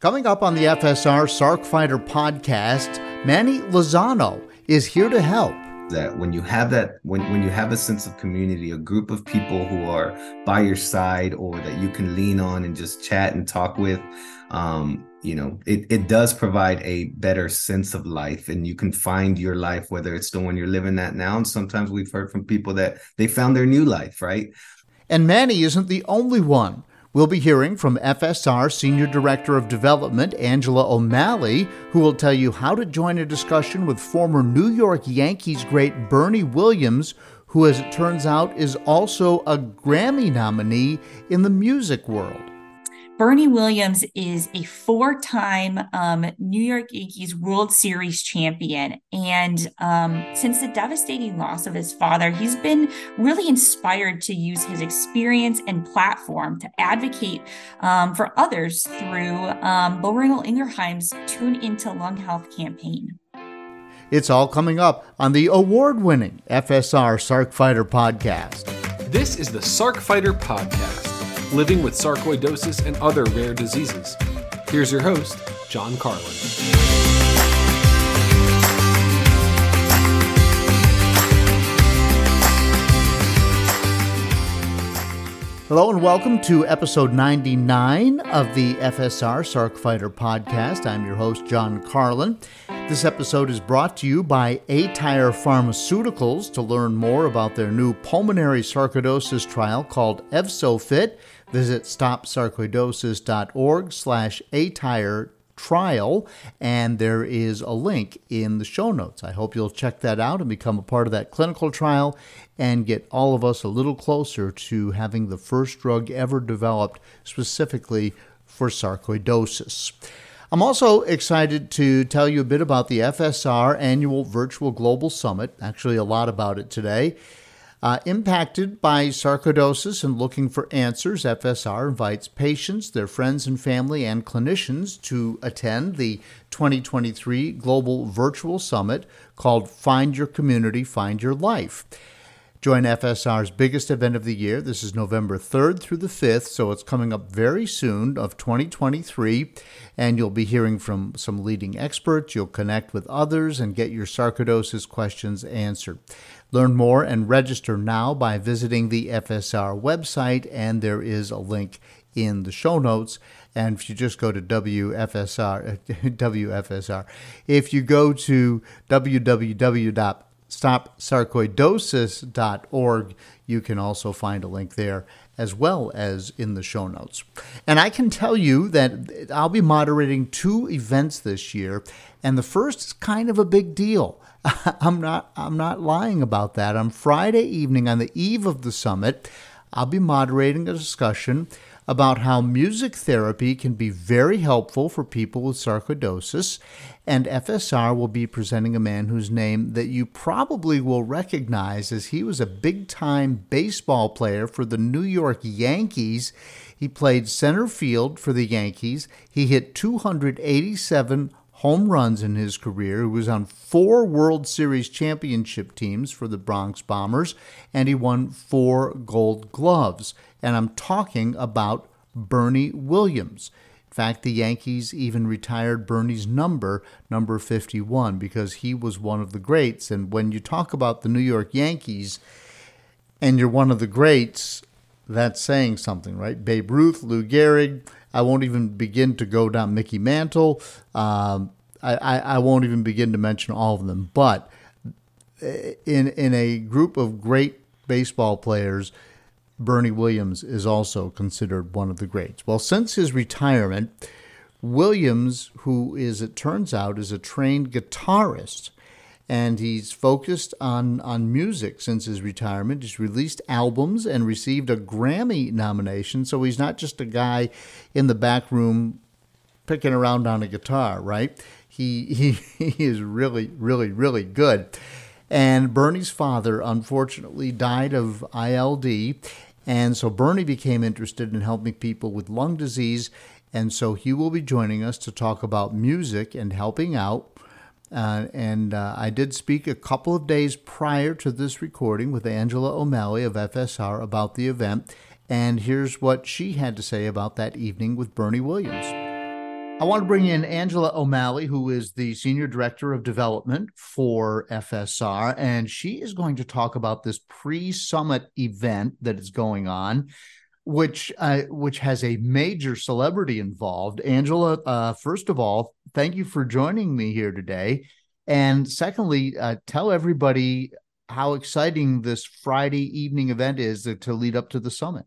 Coming up on the FSR Sarc Fighter podcast, Manny Lozano is here to help. That when you have that, when, when you have a sense of community, a group of people who are by your side or that you can lean on and just chat and talk with, um, you know, it, it does provide a better sense of life and you can find your life, whether it's the one you're living at now. And sometimes we've heard from people that they found their new life, right? And Manny isn't the only one. We'll be hearing from FSR Senior Director of Development, Angela O'Malley, who will tell you how to join a discussion with former New York Yankees great Bernie Williams, who, as it turns out, is also a Grammy nominee in the music world. Bernie Williams is a four time um, New York Yankees World Series champion. And um, since the devastating loss of his father, he's been really inspired to use his experience and platform to advocate um, for others through um, Boehringer Ingelheim's Tune Into Lung Health campaign. It's all coming up on the award winning FSR Sarc Fighter podcast. This is the Sarc Fighter podcast living with sarcoidosis and other rare diseases. Here's your host, John Carlin. Hello and welcome to episode 99 of the FSR Sarc Fighter podcast. I'm your host, John Carlin. This episode is brought to you by aTyr Pharmaceuticals. To learn more about their new pulmonary sarcoidosis trial called EFZO-FIT, Visit stopsarcoidosis.org slash atyr trial, and there is a link in the show notes. I hope you'll check that out and become a part of that clinical trial and get all of us a little closer to having the first drug ever developed specifically for sarcoidosis. I'm also excited to tell you a bit about the FSR annual virtual global summit, actually, a lot about it today. Uh, impacted by sarcoidosis and looking for answers, FSR invites patients, their friends and family, and clinicians to attend the 2023 Global Virtual Summit called Find Your Community, Find Your Life. Join FSR's biggest event of the year. This is November 3rd through the 5th, so it's coming up very soon of 2023. And you'll be hearing from some leading experts. You'll connect with others and get your sarcoidosis questions answered. Learn more and register now by visiting the FSR website, and there is a link in the show notes. And if you just go to WFSR, WFSR, if you go to www.stopsarcoidosis.org, You can also find a link there as well as in the show notes. And I can tell you that I'll be moderating two events this year, and the first is kind of a big deal. I'm not I'm not lying about that. On Friday evening on the eve of the summit, I'll be moderating a discussion about how music therapy can be very helpful for people with sarcoidosis. And FSR will be presenting a man whose name that you probably will recognize as he was a big time baseball player for the New York Yankees. He played center field for the Yankees. He hit 287 home runs in his career. He was on four World Series championship teams for the Bronx Bombers, and he won four gold gloves. And I'm talking about Bernie Williams. In fact, the Yankees even retired Bernie's number, number 51, because he was one of the greats. And when you talk about the New York Yankees and you're one of the greats, that's saying something, right? Babe Ruth, Lou Gehrig, I won't even begin to go down Mickey Mantle. Um, I, I, I won't even begin to mention all of them. But in in a group of great baseball players, Bernie Williams is also considered one of the greats. Well, since his retirement, Williams, who is it turns out is a trained guitarist, and he's focused on, on music since his retirement. He's released albums and received a Grammy nomination. So he's not just a guy in the back room picking around on a guitar, right? He, he, he is really, really, really good. And Bernie's father, unfortunately, died of ILD. And so Bernie became interested in helping people with lung disease. And so he will be joining us to talk about music and helping out uh, and uh, I did speak a couple of days prior to this recording with Angela O'Malley of FSR about the event. And here's what she had to say about that evening with Bernie Williams. I want to bring in Angela O'Malley, who is the Senior Director of Development for FSR, and she is going to talk about this pre summit event that is going on. Which uh, which has a major celebrity involved. Angela, uh, first of all, thank you for joining me here today. And secondly, uh, tell everybody how exciting this Friday evening event is to lead up to the summit.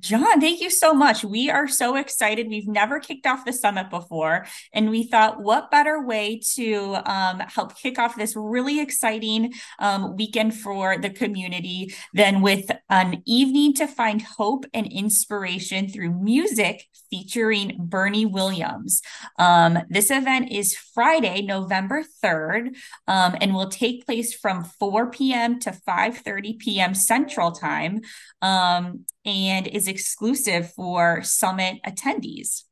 John, thank you so much. We are so excited. We've never kicked off the summit before, and we thought, what better way to um, help kick off this really exciting um, weekend for the community than with an evening to find hope and inspiration through music featuring Bernie Williams. Um, this event is Friday, November 3rd, um, and will take place from 4 p.m. to 5:30 p.m. Central Time. Um, and is exclusive for summit attendees.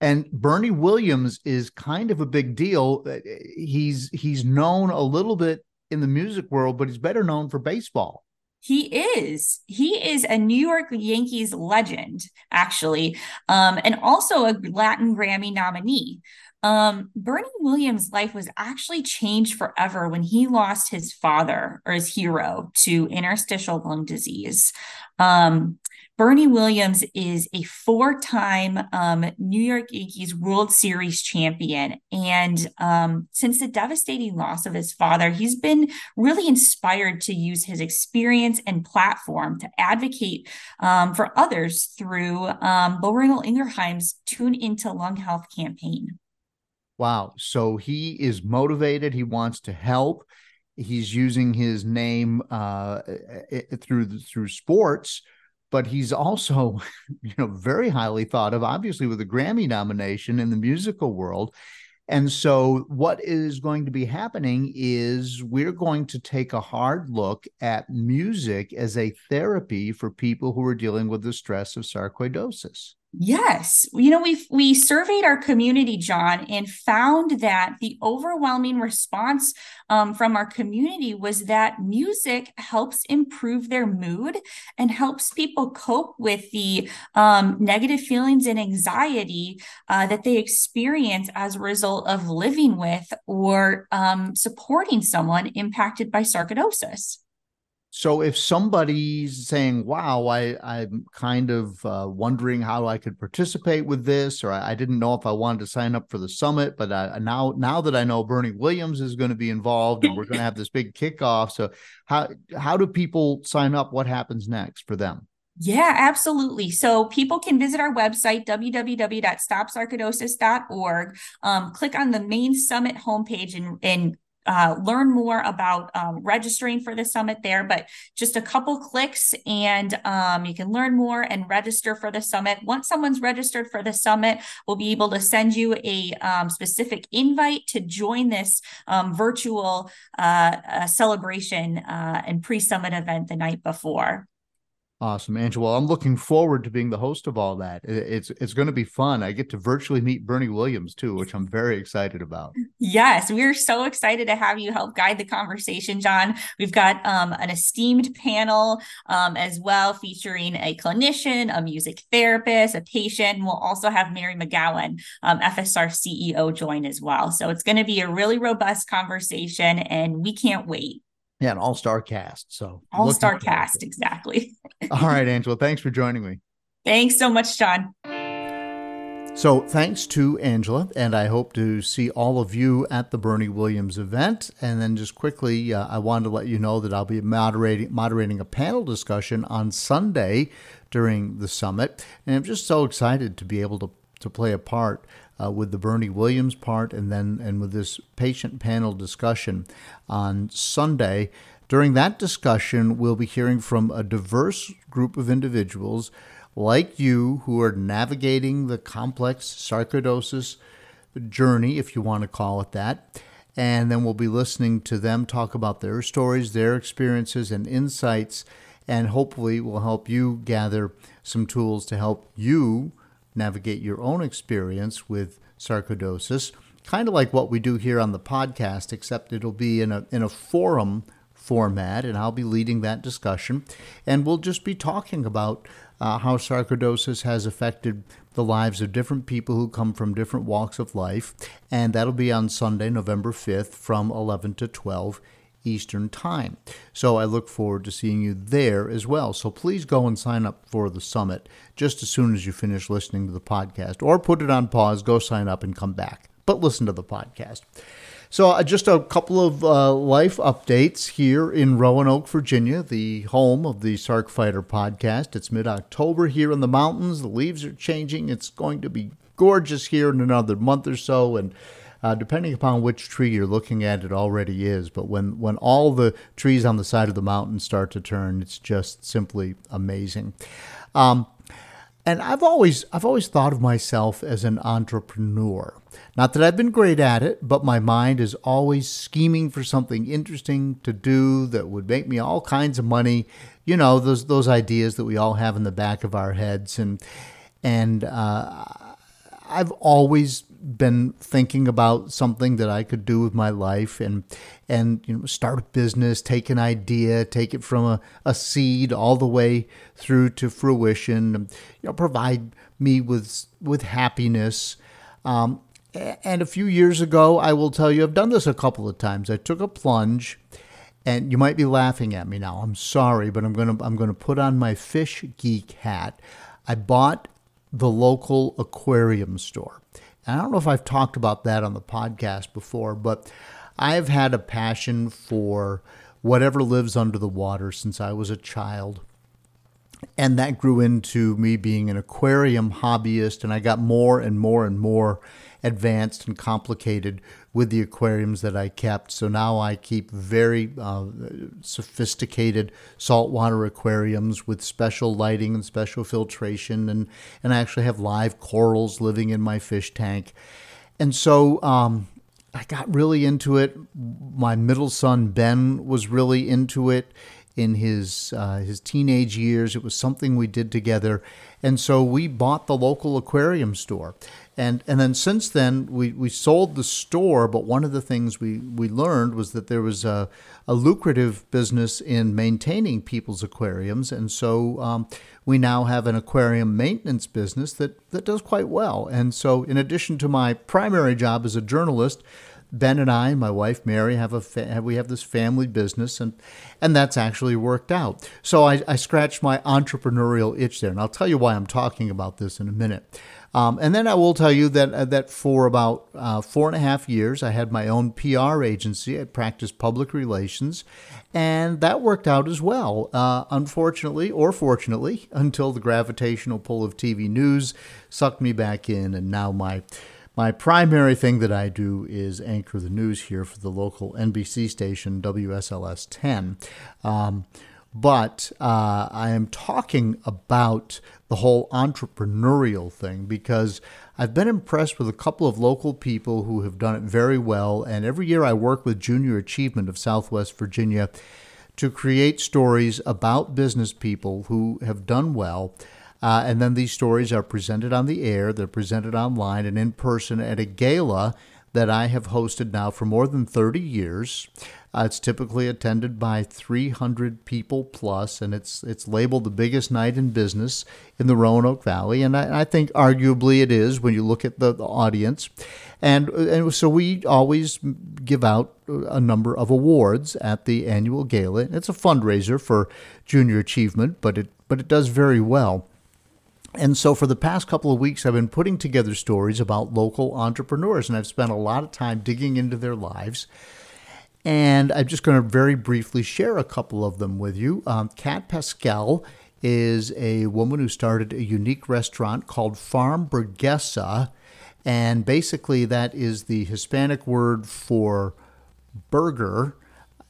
And Bernie Williams is kind of a big deal. Uh, he's he's known a little bit in the music world, but he's better known for baseball. He is. He is a New York Yankees legend, actually, um, and also a Latin Grammy nominee. Um, Bernie Williams' life was actually changed forever when he lost his father or his hero to interstitial lung disease. Um, Bernie Williams is a four time um, New York Yankees World Series champion. And um, since the devastating loss of his father, he's been really inspired to use his experience and platform to advocate um, for others through um, Boehringer Ingelheim's Tune Into Lung Health campaign. Wow. So he is motivated, he wants to help. He's using his name uh, through through sports but he's also, you know, very highly thought of, obviously with a Grammy nomination in the musical world. And so, what is going to be happening is we're going to take a hard look at music as a therapy for people who are dealing with the stress of sarcoidosis. Yes. You know, we we surveyed our community, John, and found that the overwhelming response um, from our community was that music helps improve their mood and helps people cope with the um, negative feelings and anxiety uh, that they experience as a result of living with or um, supporting someone impacted by sarcoidosis. So if somebody's saying, "Wow, I I'm kind of uh, wondering how I could participate with this," or I, I, didn't know if I wanted to sign up for the summit, but I, now now that I know Bernie Williams is going to be involved and we're going to have this big kickoff, so how how do people sign up? What happens next for them? Yeah, absolutely. So people can visit our website, www.stopsarcoidosis.org, um, click on the main summit homepage and, and uh, learn more about um, registering for the summit there. But just a couple clicks and um, you can learn more and register for the summit. Once someone's registered for the summit, we'll be able to send you a um, specific invite to join this um, virtual uh, uh, celebration uh, and pre summit event the night before. Awesome, Angela. Well, I'm looking forward to being the host of all that. It's it's going to be fun. I get to virtually meet Bernie Williams too, which I'm very excited about. Yes, we're so excited to have you help guide the conversation, John. We've got um, an esteemed panel um, as well, featuring a clinician, a music therapist, a patient. We'll also have Mary McGowan, um, FSR CEO, join as well. So it's going to be a really robust conversation, and we can't wait. Yeah, an all star cast. So all star cast, exactly. all right, Angela. Thanks for joining me. Thanks so much, John. So, thanks to Angela, and I hope to see all of you at the Bernie Williams event. And then, just quickly, uh, I wanted to let you know that I'll be moderating moderating a panel discussion on Sunday during the summit, and I'm just so excited to be able to to play a part uh, with the Bernie Williams part, and then and with this patient panel discussion on Sunday. During that discussion, we'll be hearing from a diverse group of individuals like you who are navigating the complex sarcoidosis journey, if you want to call it that. And then we'll be listening to them talk about their stories, their experiences, and insights, and hopefully will help you gather some tools to help you navigate your own experience with sarcoidosis, kind of like what we do here on the podcast, except it'll be in a in a forum format, and I'll be leading that discussion, and we'll just be talking about uh, how sarcoidosis has affected the lives of different people who come from different walks of life. And that'll be on Sunday, November 5th from 11 to 12 Eastern Time. So I look forward to seeing you there as well. So please go and sign up for the summit just as soon as you finish listening to the podcast, or put it on pause, go sign up, and come back. But listen to the podcast. So, uh, just a couple of uh, life updates here in Roanoke, Virginia, the home of the Sarc Fighter podcast. It's mid October here in the mountains. The leaves are changing. It's going to be gorgeous here in another month or so. And uh, depending upon which tree you're looking at, it already is. But when, when all the trees on the side of the mountain start to turn, it's just simply amazing. Um, and I've always I've always thought of myself as an entrepreneur. Not that I've been great at it, but my mind is always scheming for something interesting to do that would make me all kinds of money. You know, those those ideas that we all have in the back of our heads, and and uh, I've always been thinking about something that I could do with my life and and you know start a business, take an idea, take it from a, a seed all the way through to fruition, you know, provide me with with happiness. Um, and a few years ago, I will tell you, I've done this a couple of times. I took a plunge, and you might be laughing at me now. I'm sorry, but I'm gonna I'm gonna put on my fish geek hat. I bought the local aquarium store. And I don't know if I've talked about that on the podcast before, but I've had a passion for whatever lives under the water since I was a child. And that grew into me being an aquarium hobbyist, and I got more and more and more advanced and complicated with the aquariums that I kept. So now I keep very uh, sophisticated saltwater aquariums with special lighting and special filtration, and, and I actually have live corals living in my fish tank. And so um, I got really into it. My middle son, Ben, was really into it in his uh, his teenage years. It was something we did together, and so we bought the local aquarium store. And and then since then we, we sold the store, but one of the things we, we learned was that there was a, a lucrative business in maintaining people's aquariums, and so um, we now have an aquarium maintenance business that, that does quite well. And so, in addition to my primary job as a journalist, Ben and I, my wife Mary, have a fa- we have this family business, and and that's actually worked out. So I, I scratched my entrepreneurial itch there, and I'll tell you why I'm talking about this in a minute. Um, and then I will tell you that uh, that for about uh, four and a half years, I had my own PR agency. I practiced public relations, and that worked out as well. Uh, unfortunately, or fortunately, until the gravitational pull of TV news sucked me back in, and now my my primary thing that I do is anchor the news here for the local NBC station WSLS 10. Um, but uh, I am talking about the whole entrepreneurial thing because I've been impressed with a couple of local people who have done it very well. And every year I work with Junior Achievement of Southwest Virginia to create stories about business people who have done well. Uh, and then these stories are presented on the air, they're presented online and in person at a gala that I have hosted now for more than 30 years. Uh, it's typically attended by 300 people plus, and it's it's labeled the biggest night in business in the Roanoke Valley, and I, I think arguably it is when you look at the, the audience. And, and so we always give out a number of awards at the annual gala. It's a fundraiser for junior achievement, but it but it does very well. And so, for the past couple of weeks, I've been putting together stories about local entrepreneurs, and I've spent a lot of time digging into their lives and I'm just going to very briefly share a couple of them with you. Um, Kat Pascal is a woman who started a unique restaurant called Farm Burguesa. And basically, that is the Hispanic word for burger.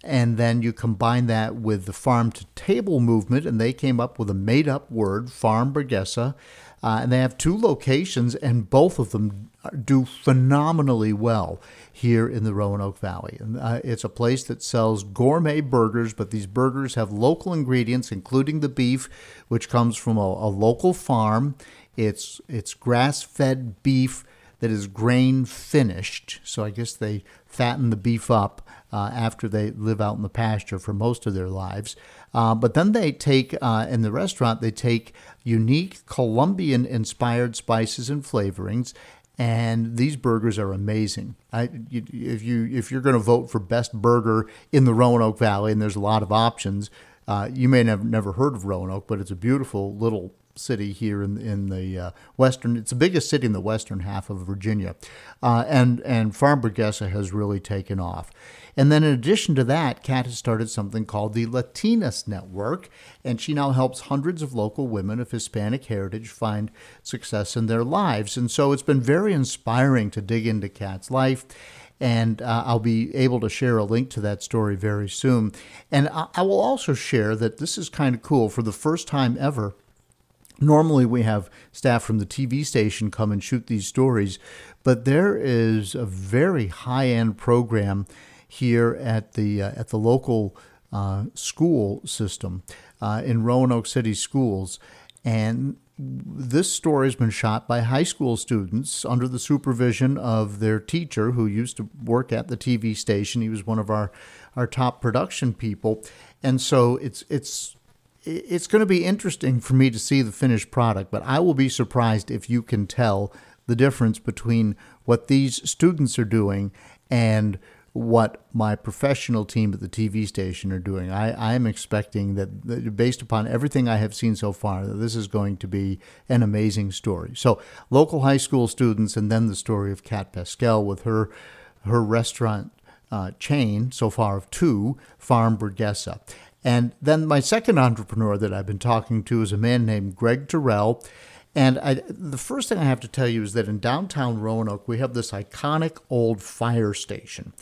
And then you combine that with the farm to table movement, and they came up with a made up word, Farm Burguesa. Uh, and they have two locations, and both of them do phenomenally well here in the Roanoke Valley. And uh, it's a place that sells gourmet burgers, but these burgers have local ingredients, including the beef, which comes from a, a local farm. It's it's grass-fed beef that is grain finished. So I guess they fatten the beef up uh, after they live out in the pasture for most of their lives. Uh, but then they take, uh, in the restaurant, they take unique Colombian inspired spices and flavorings. And these burgers are amazing. I, you, if you if you're going to vote for best burger in the Roanoke Valley, and there's a lot of options, uh, you may have never heard of Roanoke, but it's a beautiful little city here in in the uh, western. It's the biggest city in the western half of Virginia, uh, and and Farmburguesa has really taken off. And then in addition to that, Kat has started something called the Latinas Network, and she now helps hundreds of local women of Hispanic heritage find success in their lives. And so it's been very inspiring to dig into Kat's life and uh, I'll be able to share a link to that story very soon. And I, I will also share that this is kind of cool. For the first time ever, Normally, we have staff from the TV station come and shoot these stories, but there is a very high end program here at the uh, at the local uh, school system uh, in Roanoke City Schools, and this story has been shot by high school students under the supervision of their teacher, who used to work at the TV station. He was one of our our top production people, and so it's it's it's going to be interesting for me to see the finished product, but I will be surprised if you can tell the difference between what these students are doing and what my professional team at the TV station are doing. I, am expecting that, that, based upon everything I have seen so far, that this is going to be an amazing story. So, local high school students, and then the story of Kat Pascal with her her restaurant uh, chain so far of two, Farmburguesa. And then my second entrepreneur that I've been talking to is a man named Greg Terrell. And I, the first thing I have to tell you is that in downtown Roanoke, we have this iconic old fire station.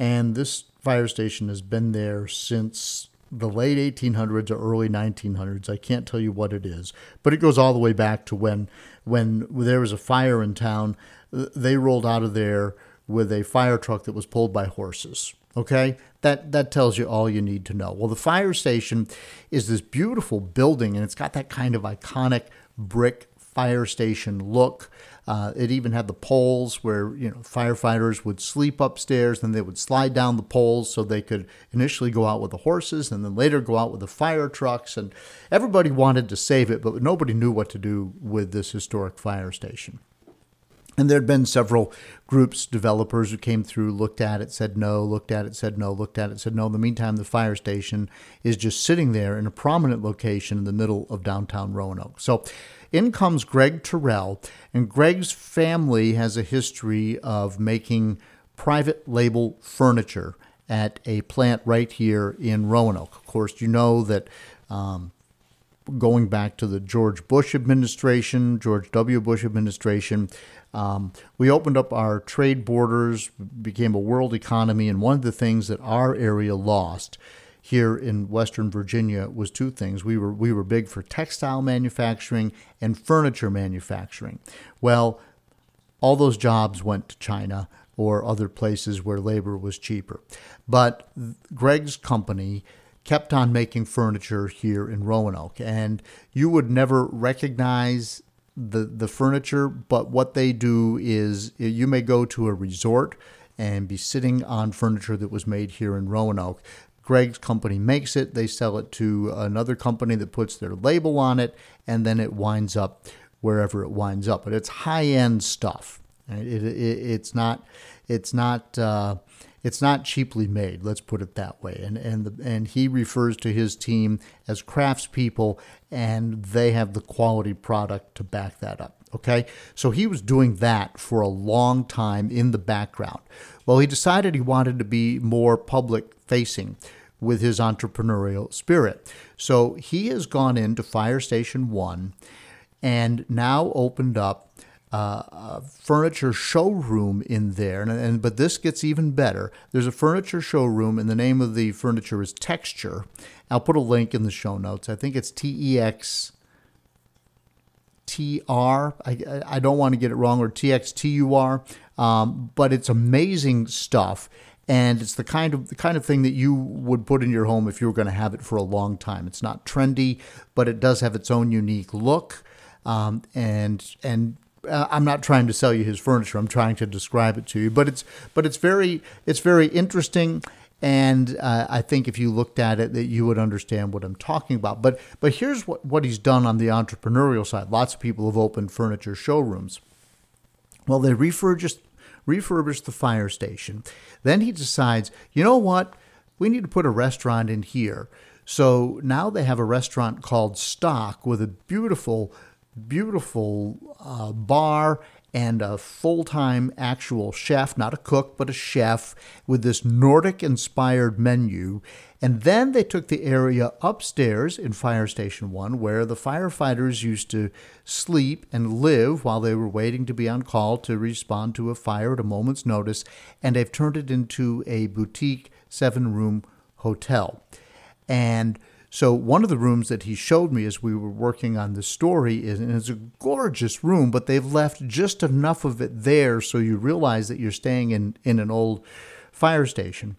And this fire station has been there since the late 1800s or early 1900s. I can't tell you what it is, but it goes all the way back to when when there was a fire in town. They rolled out of there with a fire truck that was pulled by horses. Okay, that that tells you all you need to know. Well, the fire station is this beautiful building, and it's got that kind of iconic brick fire station look. Uh, it even had the poles where you know firefighters would sleep upstairs, and they would slide down the poles so they could initially go out with the horses, and then later go out with the fire trucks. And everybody wanted to save it, but nobody knew what to do with this historic fire station. And there had been several groups, developers who came through, looked at it, said no, looked at it, said no, looked at it, said no. In the meantime, the fire station is just sitting there in a prominent location in the middle of downtown Roanoke. So in comes Greg Terrell, and Greg's family has a history of making private label furniture at a plant right here in Roanoke. Of course, you know that. Um, going back to the George Bush administration, George W. Bush administration, um, we opened up our trade borders, became a world economy, and one of the things that our area lost here in Western Virginia was two things. We were we were big for textile manufacturing and furniture manufacturing. Well, all those jobs went to China or other places where labor was cheaper. But Greg's company kept on making furniture here in Roanoke, and you would never recognize the the furniture, but what they do is you may go to a resort and be sitting on furniture that was made here in Roanoke. Greg's company makes it, they sell it to another company that puts their label on it, and then it winds up wherever it winds up. But it's high end stuff. It, it, it's not it's not uh, it's not cheaply made. Let's put it that way. And and the, and he refers to his team as craftspeople, and they have the quality product to back that up. Okay, so he was doing that for a long time in the background. Well, he decided he wanted to be more public facing with his entrepreneurial spirit. So he has gone into Fire Station One and now opened up uh, furniture showroom in there, and, and, but this gets even better. There's a furniture showroom, and the name of the furniture is Texture. I'll put a link in the show notes. I think it's T E X T R. I, I don't want to get it wrong, or T X T U R. Um, but it's amazing stuff, and it's the kind of the kind of thing that you would put in your home if you were going to have it for a long time. It's not trendy, but it does have its own unique look. Um, and and uh, I'm not trying to sell you his furniture. I'm trying to describe it to you, but it's but it's very it's very interesting. And uh, I think if you looked at it, that you would understand what I'm talking about. But but here's what, what he's done on the entrepreneurial side. Lots of people have opened furniture showrooms. Well, they refurbished refurbished the fire station. Then he decides, you know what? We need to put a restaurant in here. So now they have a restaurant called Stock with a beautiful, beautiful uh, bar and a full time actual chef, not a cook, but a chef, with this Nordic inspired menu. And then they took the area upstairs in Fire Station 1, where the firefighters used to sleep and live while they were waiting to be on call to respond to a fire at a moment's notice. And they've turned it into a boutique seven room hotel. And so one of the rooms that he showed me as we were working on the story is and it's a gorgeous room, but they've left just enough of it there so you realize that you're staying in, in an old fire station.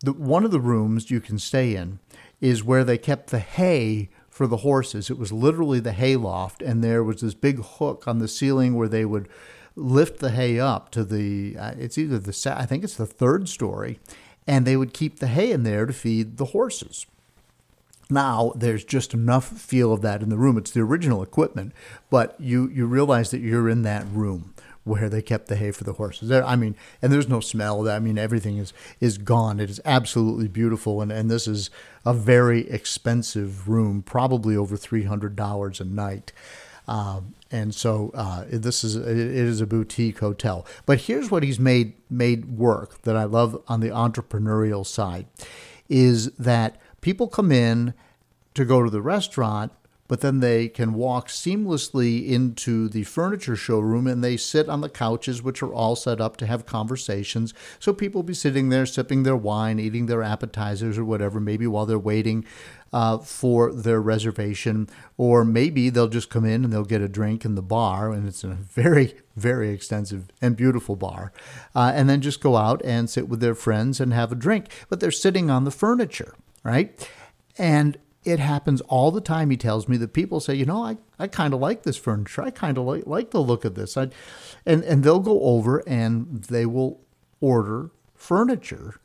The, one of the rooms you can stay in is where they kept the hay for the horses. It was literally the hay loft, and there was this big hook on the ceiling where they would lift the hay up to the. Uh, it's either the I think it's the third story, and they would keep the hay in there to feed the horses. Now there's just enough feel of that in the room. It's the original equipment, but you you realize that you're in that room where they kept the hay for the horses. There, I mean, and there's no smell. I mean, everything is is gone. It is absolutely beautiful, and and this is a very expensive room, probably over three hundred dollars a night. Um, and so uh, this is it is a boutique hotel. But here's what he's made made work that I love on the entrepreneurial side, is that people come in to go to the restaurant, but then they can walk seamlessly into the furniture showroom and they sit on the couches, which are all set up to have conversations. So people be sitting there sipping their wine, eating their appetizers or whatever, maybe while they're waiting uh, for their reservation, or maybe they'll just come in and they'll get a drink in the bar, and it's a very, very extensive and beautiful bar, uh, and then just go out and sit with their friends and have a drink. But they're sitting on the furniture right? And it happens all the time. He tells me that people say, you know, I, I kind of like this furniture. I kind of like, like the look of this. I, and, and they'll go over and they will order furniture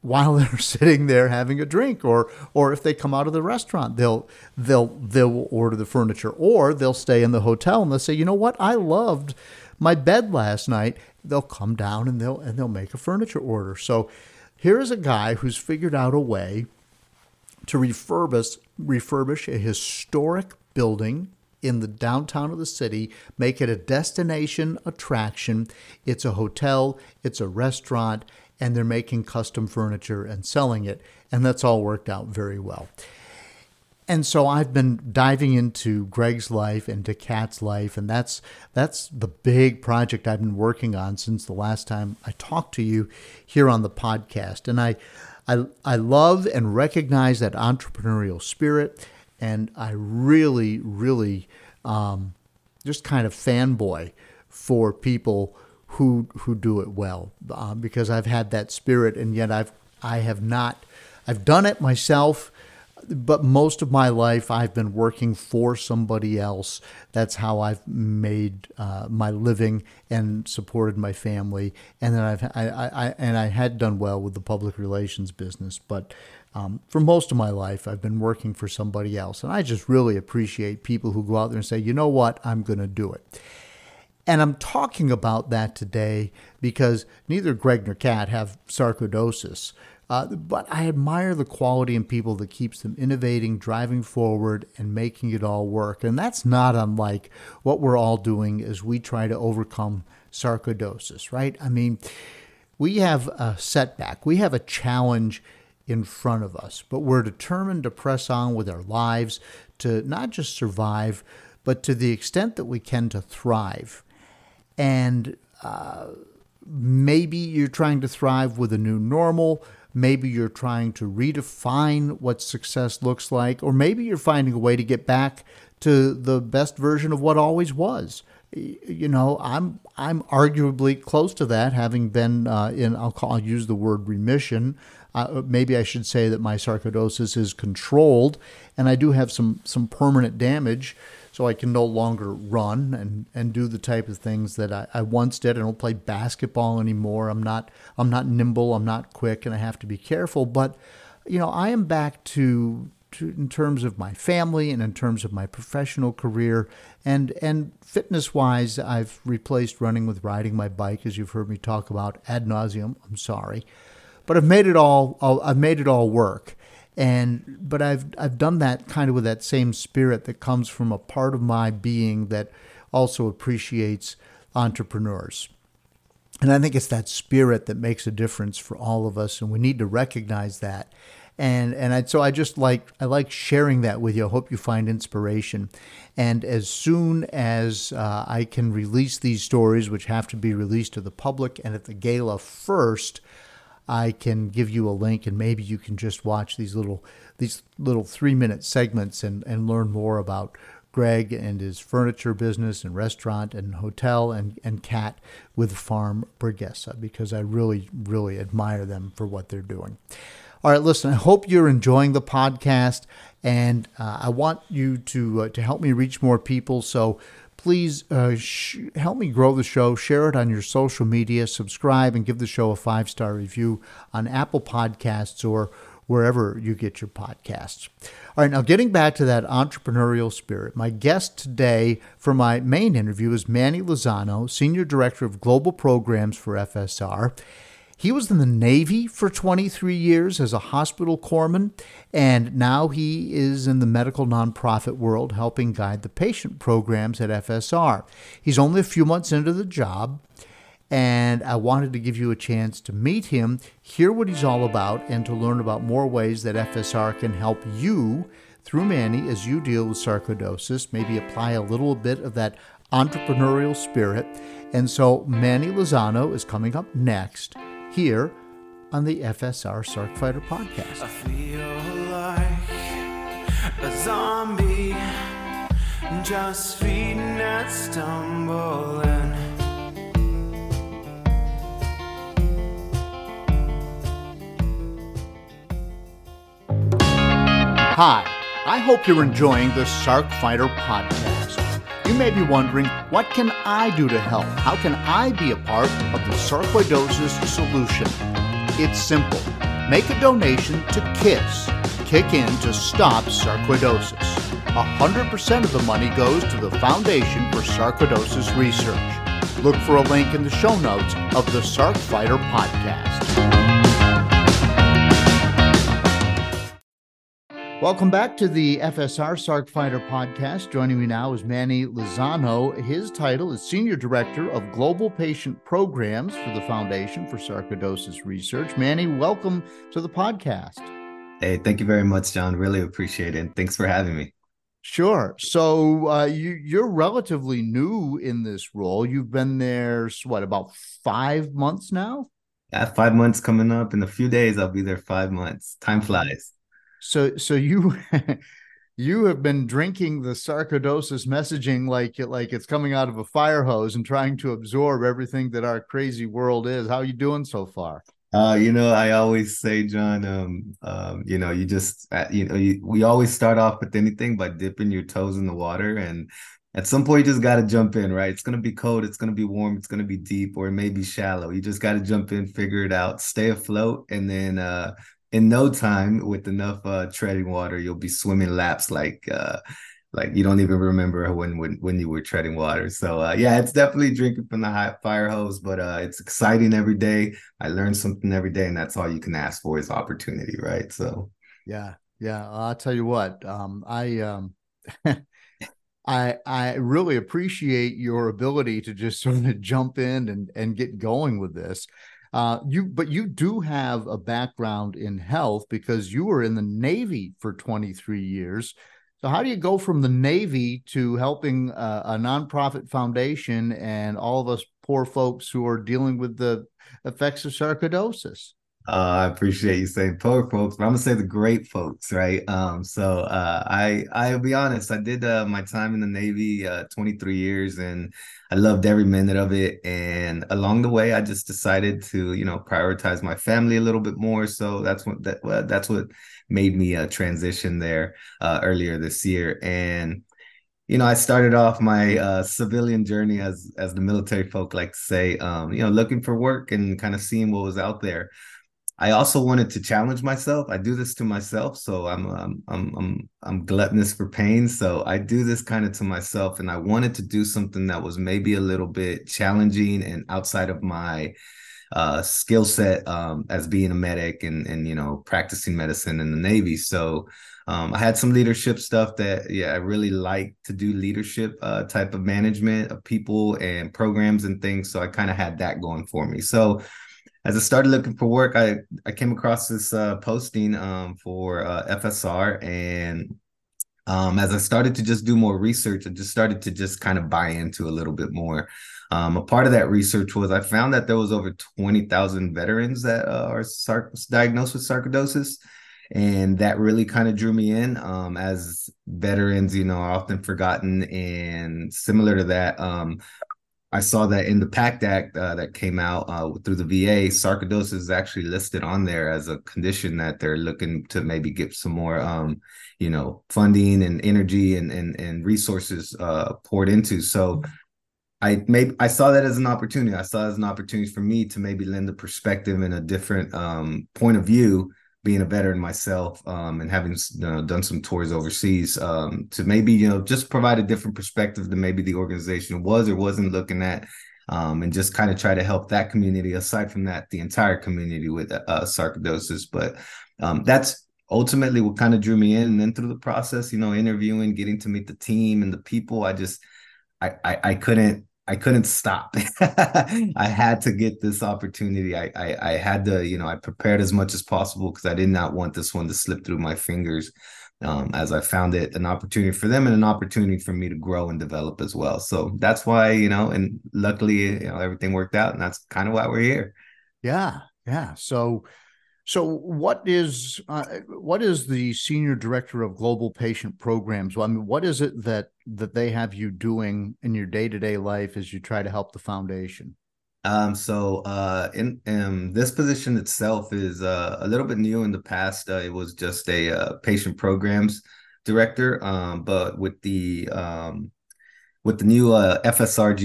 while they're sitting there having a drink or or if they come out of the restaurant they'll they'll they'll order the furniture or they'll stay in the hotel and they'll say you know what I loved my bed last night they'll come down and they'll and they'll make a furniture order so here is a guy who's figured out a way to refurbish refurbish a historic building in the downtown of the city, make it a destination attraction. It's a hotel, it's a restaurant, and they're making custom furniture and selling it, and that's all worked out very well. And so I've been diving into Greg's life and to Kat's life, and that's that's the big project I've been working on since the last time I talked to you here on the podcast. And I I, I love and recognize that entrepreneurial spirit, and I really, really um, just kind of fanboy for people who who do it well uh, because I've had that spirit, and yet I've I have not I've done it myself but most of my life I've been working for somebody else. That's how I've made uh, my living and supported my family. And then I've I, I, and I had done well with the public relations business, but um, for most of my life I've been working for somebody else. And I just really appreciate people who go out there and say, you know what, I'm going to do it. And I'm talking about that today because neither Greg nor Kat have sarcoidosis. Uh, but I admire the quality in people that keeps them innovating, driving forward, and making it all work. And that's not unlike what we're all doing as we try to overcome sarcoidosis, right? I mean, we have a setback, we have a challenge in front of us, but we're determined to press on with our lives to not just survive, but to the extent that we can to thrive. And uh, maybe you're trying to thrive with a new normal Maybe you're trying to redefine what success looks like, or maybe you're finding a way to get back to the best version of what always was. You know, I'm I'm arguably close to that, having been uh, in. I'll, call, I'll use the word remission. Uh, maybe I should say that my sarcoidosis is controlled, and I do have some some permanent damage. So I can no longer run and, and do the type of things that I, I once did. I don't play basketball anymore. I'm not I'm not nimble. I'm not quick, and I have to be careful. But you know, I am back to, in terms of my family and in terms of my professional career and and fitness wise, I've replaced running with riding my bike, as you've heard me talk about ad nauseum. I'm sorry, but I've made it all. I've made it all work and but I've I've done that kind of with that same spirit that comes from a part of my being that also appreciates entrepreneurs. And I think it's that spirit that makes a difference for all of us, and we need to recognize that. And and I, so I just like I like sharing that with you. I hope you find inspiration. And as soon as uh, I can release these stories, which have to be released to the public and at the gala first, I can give you a link and maybe you can just watch these little these little three minute segments and, and learn more about Greg and his furniture business and restaurant and hotel and, and Kat with Farm Burguesa because I really, really admire them for what they're doing. All right, listen, I hope you're enjoying the podcast and uh, I want you to uh, to help me reach more people. So please uh, sh- help me grow the show. Share it on your social media, subscribe, and give the show a five star review on Apple Podcasts or wherever you get your podcasts. All right, now getting back to that entrepreneurial spirit, my guest today for my main interview is Manny Lozano, Senior Director of Global Programs for FSR. He was in the Navy for 23 years as a hospital corpsman, and now he is in the medical nonprofit world helping guide the patient programs at FSR. He's only a few months into the job, and I wanted to give you a chance to meet him, hear what he's all about, and to learn about more ways that FSR can help you through Manny as you deal with sarcoidosis, maybe apply a little bit of that entrepreneurial spirit. And so Manny Lozano is coming up next here on the FSR Sarc Fighter podcast. I feel like a zombie, just feeding and stumbling. Hi, I hope you're enjoying the Sarc Fighter podcast. You may be wondering, what can I do to help? How can I be a part of the sarcoidosis solution? It's simple. Make a donation to KISS, Kick In to Stop Sarcoidosis. 100% of the money goes to the Foundation for Sarcoidosis Research. Look for a link in the show notes of the Sarc Fighter podcast. Welcome back to the FSR Sarc Fighter podcast. Joining me now is Manny Lozano. His title is Senior Director of Global Patient Programs for the Foundation for Sarcoidosis Research. Manny, welcome to the podcast. Hey, thank you very much, John. Really appreciate it. Thanks for having me. Sure. So uh, you you're relatively new in this role. You've been there what about five months now? Yeah, five months coming up in a few days. I'll be there five months. Time flies. So so you you have been drinking the sarcoidosis messaging like it like it's coming out of a fire hose and trying to absorb everything that our crazy world is. How are you doing so far? Uh, you know, I always say, John, um, um, you know, you just, uh, you know, you, we always start off with anything by dipping your toes in the water. And at some point, you just got to jump in, right? It's going to be cold, it's going to be warm, it's going to be deep, or it may be shallow. You just got to jump in, figure it out, stay afloat, and then uh, in no time with enough uh, treading water, you'll be swimming laps like uh, like you don't even remember when when when you were treading water. So uh, yeah, it's definitely drinking from the hot fire hose, but uh, it's exciting every day. I learn something every day, and that's all you can ask for is opportunity, right? So yeah, yeah. I'll tell you what, um, I um, I I really appreciate your ability to just sort of jump in and and get going with this. Uh, you, but you do have a background in health because you were in the Navy for 23 years. So, how do you go from the Navy to helping uh, a nonprofit foundation and all of us poor folks who are dealing with the effects of sarcoidosis? Uh, I appreciate you saying poor folks, but I'm gonna say the great folks, right? Um, so uh, I I'll be honest, I did uh, my time in the Navy, uh, 23 years, and I loved every minute of it. And along the way, I just decided to, you know, prioritize my family a little bit more. So that's what that that's what made me uh, transition there uh, earlier this year. And you know, I started off my uh, civilian journey as as the military folk like to say, um, you know, looking for work and kind of seeing what was out there. I also wanted to challenge myself. I do this to myself, so I'm I'm I'm I'm, I'm gluttonous for pain. So I do this kind of to myself, and I wanted to do something that was maybe a little bit challenging and outside of my uh, skill set um, as being a medic and and you know practicing medicine in the Navy. So um, I had some leadership stuff that yeah I really like to do leadership uh, type of management of people and programs and things. So I kind of had that going for me. So as I started looking for work, I I came across this uh, posting um, for uh, FSR, and um, as I started to just do more research, I just started to just kind of buy into a little bit more. Um, a part of that research was I found that there was over twenty thousand veterans that uh, are sar- diagnosed with sarcoidosis, and that really kind of drew me in. Um, as veterans, you know, are often forgotten, and similar to that, um, I saw that in the PACT Act uh, that came out uh, through the VA, sarcoidosis is actually listed on there as a condition that they're looking to maybe get some more, um, you know, funding and energy and and, and resources uh, poured into. So I maybe I saw that as an opportunity. I saw as an opportunity for me to maybe lend a perspective and a different um, point of view being a veteran myself um, and having you know, done some tours overseas um, to maybe you know just provide a different perspective than maybe the organization was or wasn't looking at um, and just kind of try to help that community aside from that the entire community with uh, sarcoidosis. But um, that's ultimately what kind of drew me in and then through the process you know interviewing getting to meet the team and the people i just I, I, I couldn't I couldn't stop. I had to get this opportunity. I, I, I had to, you know, I prepared as much as possible because I did not want this one to slip through my fingers. Um, as I found it an opportunity for them and an opportunity for me to grow and develop as well. So that's why, you know, and luckily, you know, everything worked out, and that's kind of why we're here. Yeah, yeah. So so, what is uh, what is the senior director of global patient programs? Well, I mean, what is it that that they have you doing in your day to day life as you try to help the foundation? Um, so, uh, in, in this position itself is uh, a little bit new. In the past, uh, it was just a uh, patient programs director, um, but with the um, with the new uh, the FSR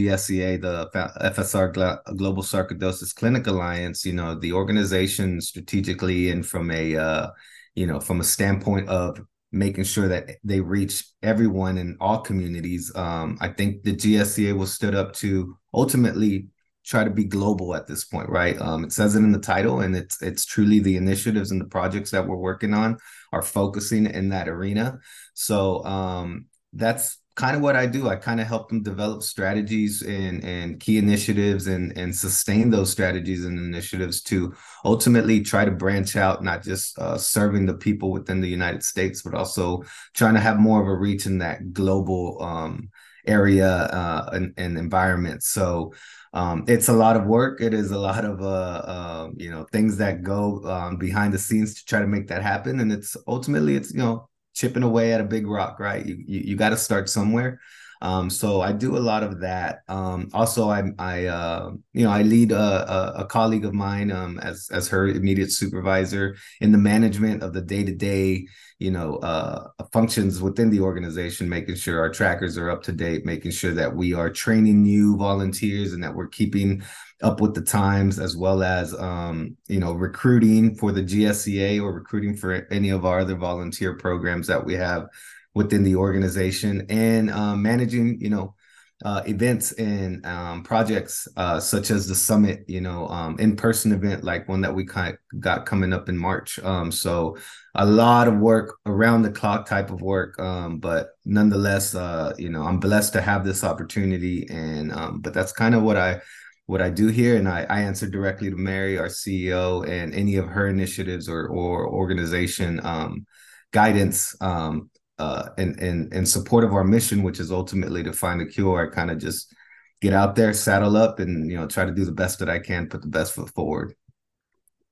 Global Sarcoidosis Clinic Alliance, you know, the organization strategically and from a, uh, you know, from a standpoint of making sure that they reach everyone in all communities. Um, I think the GSCA was stood up to ultimately try to be global at this point, right? Um, it says it in the title, and it's it's truly the initiatives and the projects that we're working on are focusing in that arena. So um, that's kind of what I do. I kind of help them develop strategies and and key initiatives and and sustain those strategies and initiatives to ultimately try to branch out, not just uh, serving the people within the United States, but also trying to have more of a reach in that global um, area uh, and, and environment. So. Um, it's a lot of work. It is a lot of uh, uh, you know things that go um, behind the scenes to try to make that happen, and it's ultimately it's you know chipping away at a big rock, right? You you, you got to start somewhere. Um, so I do a lot of that. Um, also, I, I, uh, you know, I lead a, a, a colleague of mine um, as as her immediate supervisor in the management of the day to day, you know, uh, functions within the organization, making sure our trackers are up to date, making sure that we are training new volunteers and that we're keeping up with the times as well as um, you know recruiting for the GSCA or recruiting for any of our other volunteer programs that we have within the organization and um, managing you know uh, events and um, projects uh, such as the summit, you know, um, in-person event like one that we kind of got coming up in March. Um, so a lot of work around the clock type of work, um, but nonetheless, uh, you know, I'm blessed to have this opportunity, and but that's kind of what I what I do here, and I, I answer directly to Mary, our CEO, and any of her initiatives or or organization um, guidance um, uh, in, support of our mission, which is ultimately to find a cure. I kind of just get out there, saddle up, and you know try to do the best that I can, put the best foot forward.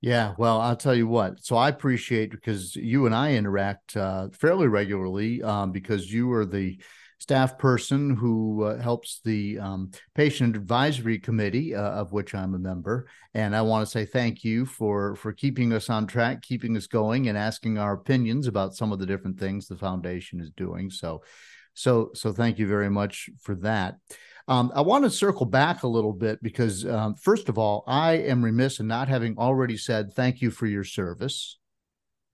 Yeah, well, I'll tell you what. So I appreciate because you and I interact uh, fairly regularly um, because you are the staff person who uh, helps the um, patient advisory committee, uh, of which I'm a member. And I want to say thank you for for keeping us on track, keeping us going, and asking our opinions about some of the different things the foundation is doing. So. So, so thank you very much for that. Um, I want to circle back a little bit because, um, first of all, I am remiss in not having already said thank you for your service.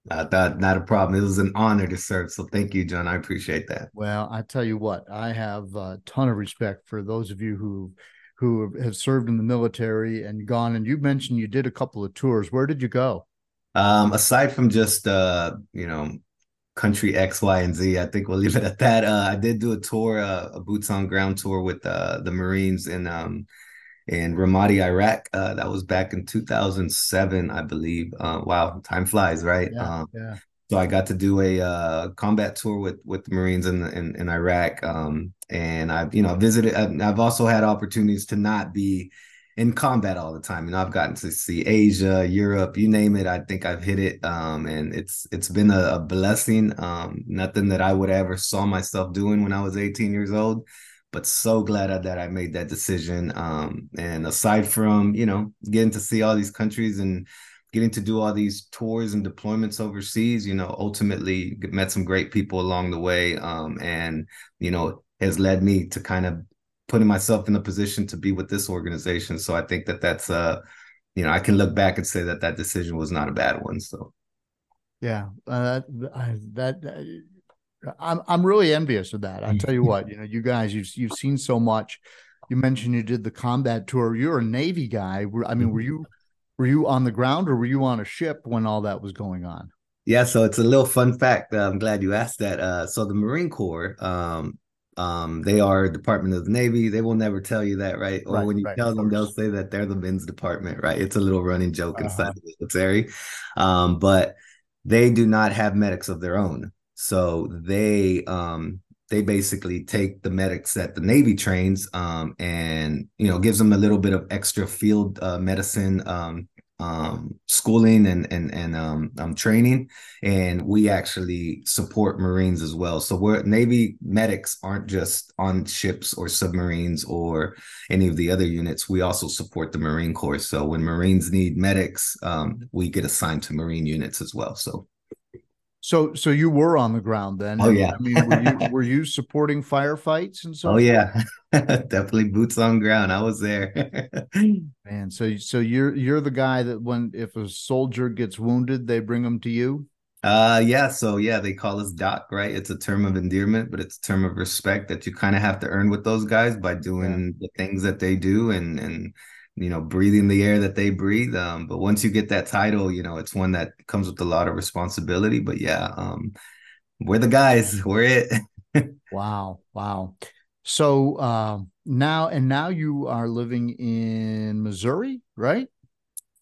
Uh, that not a problem. It was an honor to serve. So thank you, John. I appreciate that. Well, I tell you what, I have a ton of respect for those of you who who have served in the military and gone. And you mentioned you did a couple of tours. Where did you go? Um, aside from just uh, you know, country X, Y, and Z, I think we'll leave it at that. Uh, I did do a tour, uh, a boots on ground tour with uh, the Marines in um, in Ramadi, Iraq. Uh, that was back in 2007, I believe. Uh, wow, time flies, right? Yeah, um, yeah. So I got to do a uh, combat tour with with the Marines in in, in Iraq, um, and I've you know visited. I've also had opportunities to not be in combat all the time. You know, I've gotten to see Asia, Europe, you name it. I think I've hit it, um, and it's it's been a, a blessing. Um, nothing that I would ever saw myself doing when I was 18 years old, but so glad that I made that decision. Um, and aside from you know getting to see all these countries and getting to do all these tours and deployments overseas, you know, ultimately met some great people along the way, um, and you know has led me to kind of putting myself in a position to be with this organization. So I think that that's uh, you know, I can look back and say that that decision was not a bad one. So, yeah, uh, that, that I'm I'm really envious of that. I tell you what, you know, you guys, you've you've seen so much. You mentioned you did the combat tour. You're a Navy guy. I mean, were you were you on the ground or were you on a ship when all that was going on? Yeah, so it's a little fun fact. Uh, I'm glad you asked that. Uh, so the Marine Corps, um, um, they are Department of the Navy. They will never tell you that, right? Or right, when you right, tell them, they'll say that they're the men's department, right? It's a little running joke uh-huh. inside the military. Um, but they do not have medics of their own. So they um they basically take the medics that the Navy trains um and you know gives them a little bit of extra field uh, medicine um um, schooling and and and um, um, training, and we actually support Marines as well. So we're Navy medics aren't just on ships or submarines or any of the other units. We also support the Marine Corps. So when Marines need medics, um, we get assigned to Marine units as well. So so, so you were on the ground then? Oh yeah. I mean, were you, were you supporting firefights and so? Oh yeah, definitely boots on ground. I was there. Man, so so you're you're the guy that when if a soldier gets wounded, they bring them to you. Uh yeah, so yeah, they call us doc, right? It's a term of endearment, but it's a term of respect that you kind of have to earn with those guys by doing yeah. the things that they do and and you know, breathing the air that they breathe. Um, but once you get that title, you know, it's one that comes with a lot of responsibility. But yeah, um, we're the guys. We're it. wow, wow. So uh, now and now you are living in Missouri, right?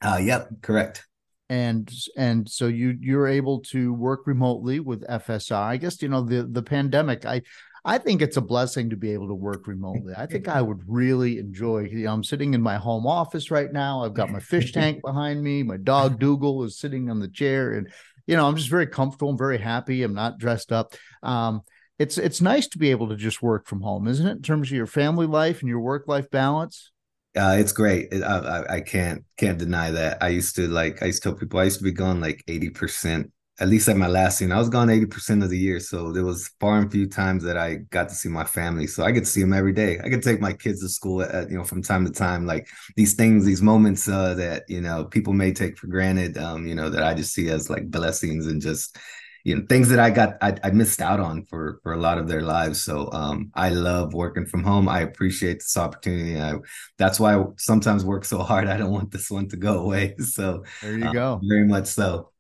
Uh, yep, correct. And and so you you're able to work remotely with FSR. I guess you know the the pandemic. I I think it's a blessing to be able to work remotely. I think I would really enjoy. You know, I'm sitting in my home office right now. I've got my fish tank behind me. My dog Dougal is sitting on the chair, and you know, I'm just very comfortable. I'm very happy. I'm not dressed up. Um, it's it's nice to be able to just work from home, isn't it? In terms of your family life and your work life balance. Uh, it's great. It, I, I can't can't deny that. I used to like I used to tell people I used to be gone like eighty percent at least at my last scene, I was gone 80% of the year. So there was far and few times that I got to see my family. So I get to see them every day. I could take my kids to school at, you know, from time to time, like these things, these moments uh, that, you know, people may take for granted, um, you know, that I just see as like blessings and just, you know, things that I got, I, I missed out on for, for a lot of their lives. So um, I love working from home. I appreciate this opportunity. I, that's why I sometimes work so hard. I don't want this one to go away. So there you uh, go. Very much so.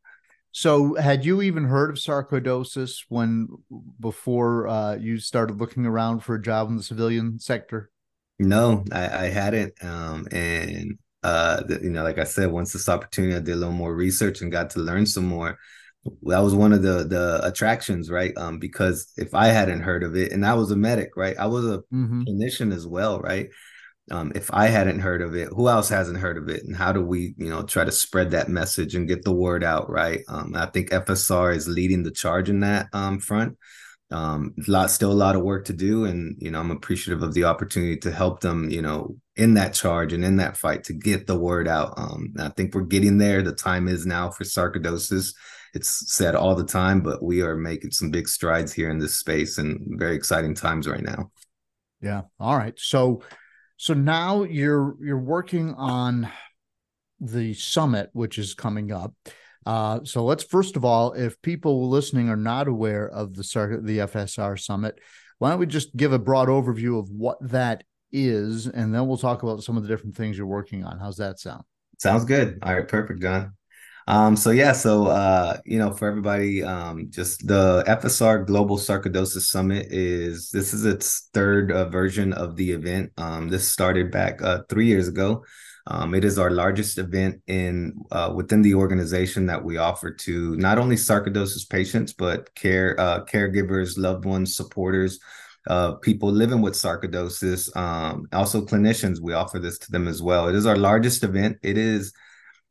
So, had you even heard of sarcoidosis when before uh, you started looking around for a job in the civilian sector? No, I, I hadn't. Um, and uh, the, you know, like I said, once this opportunity, I did a little more research and got to learn some more. That was one of the the attractions, right? Um, because if I hadn't heard of it, and I was a medic, right? I was a mm-hmm. clinician as well, right? Um, if I hadn't heard of it, who else hasn't heard of it? And how do we, you know, try to spread that message and get the word out, right? Um, I think FSR is leading the charge in that um, front. Um, lot, still a lot of work to do, and you know, I'm appreciative of the opportunity to help them, you know, in that charge and in that fight to get the word out. Um, I think we're getting there. The time is now for sarcoidosis it's said all the time, but we are making some big strides here in this space and very exciting times right now. Yeah. All right. So so now you're you're working on the summit, which is coming up. Uh, so let's first of all, if people listening are not aware of the the FSR summit, why don't we just give a broad overview of what that is, and then we'll talk about some of the different things you're working on. How's that sound? Sounds good. All right, perfect, John. Um, so yeah, so uh, you know, for everybody, um, just the FSR Global Sarcoidosis Summit is this is its third uh, version of the event. Um, this started back uh, three years ago. Um, it is our largest event in uh, within the organization that we offer to not only sarcoidosis patients but care uh, caregivers, loved ones, supporters, uh, people living with sarcoidosis, um, also clinicians. We offer this to them as well. It is our largest event. It is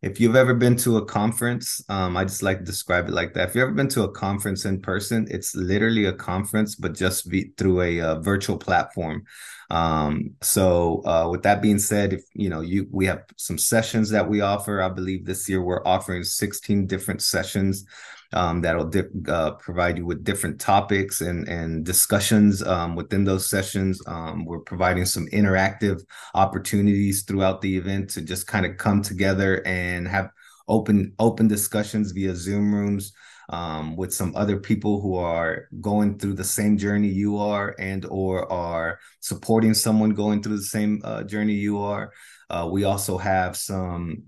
if you've ever been to a conference, um, I just like to describe it like that. If you've ever been to a conference in person, it's literally a conference, but just be, through a, a, virtual platform. Um, so, uh, with that being said, if you know you, we have some sessions that we offer. I believe this year we're offering 16 different sessions um, that'll uh, provide you with different topics and and discussions um, within those sessions. Um, we're providing some interactive opportunities throughout the event to just kind of come together and have open open discussions via Zoom rooms. Um, with some other people who are going through the same journey you are and or are supporting someone going through the same uh, journey you are uh, we also have some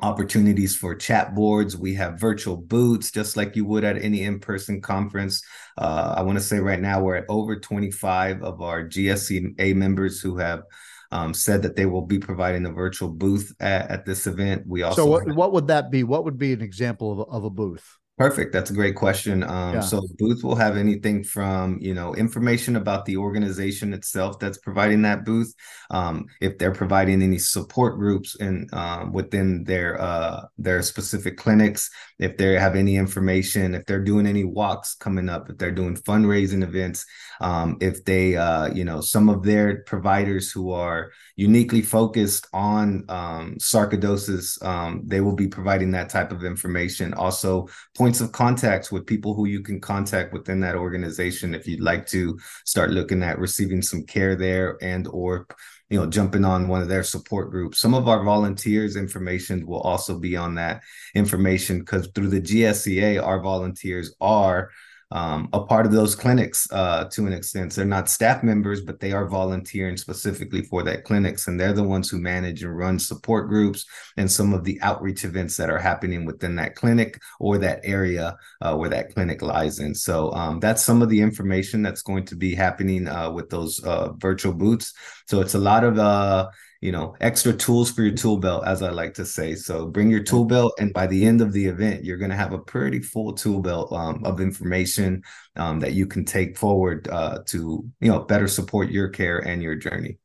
opportunities for chat boards. We have virtual booths, just like you would at any in-person conference. Uh, I want to say right now we're at over 25 of our GSCA members who have um, said that they will be providing a virtual booth at, at this event. We also so what, have- what would that be? What would be an example of, of a booth? Perfect. That's a great question. Um, yeah. So booth will have anything from you know information about the organization itself that's providing that booth. Um, if they're providing any support groups and um, within their uh, their specific clinics, if they have any information, if they're doing any walks coming up, if they're doing fundraising events, um, if they uh, you know some of their providers who are uniquely focused on um, sarcoidosis, um, they will be providing that type of information. Also, points of contacts with people who you can contact within that organization if you'd like to start looking at receiving some care there and or you know jumping on one of their support groups. Some of our volunteers information will also be on that information because through the gsca our volunteers are um, a part of those clinics uh, to an extent. They're not staff members, but they are volunteering specifically for that clinics, and they're the ones who manage and run support groups and some of the outreach events that are happening within that clinic or that area uh, where that clinic lies in. So um, that's some of the information that's going to be happening uh, with those uh, virtual booths. So it's a lot of uh, you know, extra tools for your tool belt, as I like to say. So bring your tool belt, and by the end of the event, you're going to have a pretty full tool belt um, of information um, that you can take forward uh, to, you know, better support your care and your journey.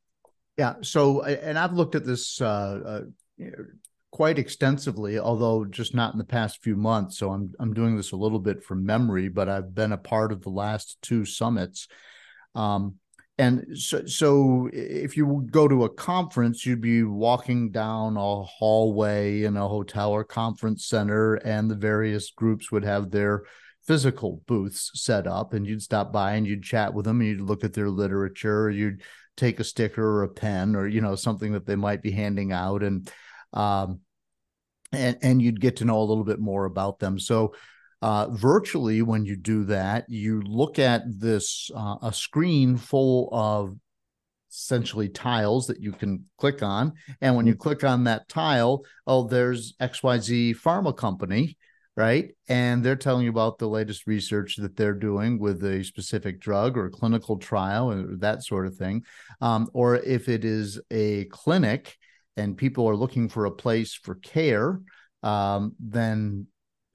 Yeah. So, and I've looked at this uh, uh, quite extensively, although just not in the past few months. So I'm I'm doing this a little bit from memory, but I've been a part of the last two summits. Um, and so, so if you go to a conference, you'd be walking down a hallway in a hotel or conference center, and the various groups would have their physical booths set up, and you'd stop by and you'd chat with them, and you'd look at their literature, you'd take a sticker or a pen or you know something that they might be handing out, and um, and and you'd get to know a little bit more about them. So uh, virtually, when you do that, you look at this uh, a screen full of essentially tiles that you can click on. And when you mm-hmm. click on that tile, oh, there's XYZ pharma company, right? And they're telling you about the latest research that they're doing with a specific drug or clinical trial or that sort of thing. Um, or if it is a clinic and people are looking for a place for care, um, then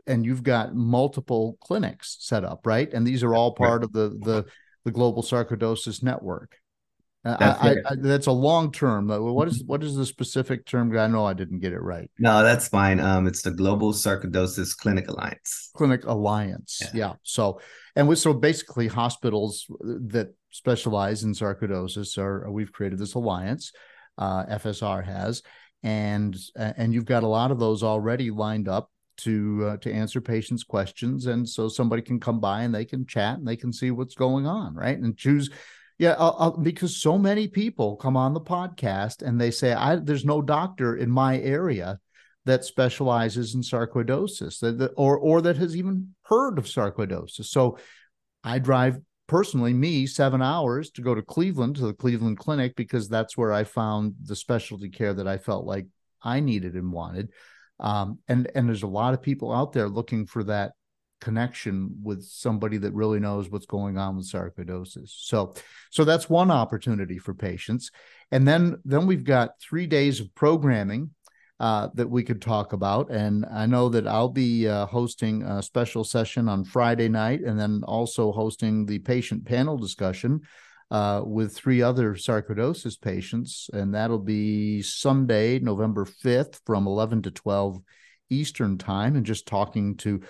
and you've got multiple clinics set up, right? And these are all part right. of the the the global sarcoidosis network. Uh, that's, I, I, that's a long term. Uh, what is what is the specific term? I know I didn't get it right. No, that's fine. Um, it's the Global Sarcoidosis Clinic Alliance. Clinic Alliance. Yeah. yeah. So, and with so basically hospitals that specialize in sarcoidosis are we've created this alliance. Uh, FSR has, and and you've got a lot of those already lined up to uh, to answer patients' questions, and so somebody can come by and they can chat and they can see what's going on, right? And choose. Yeah, I'll, I'll, because so many people come on the podcast and they say, "I there's no doctor in my area that specializes in sarcoidosis, that, that or or that has even heard of sarcoidosis." So, I drive personally me seven hours to go to Cleveland to the Cleveland Clinic because that's where I found the specialty care that I felt like I needed and wanted. Um, and and there's a lot of people out there looking for that connection with somebody that really knows what's going on with sarcoidosis. So so that's one opportunity for patients. And then then we've got three days of programming uh, that we could talk about. And I know that I'll be uh, hosting a special session on Friday night and then also hosting the patient panel discussion uh, with three other sarcoidosis patients. And that'll be Sunday, November 5th from 11 to 12 Eastern time and just talking to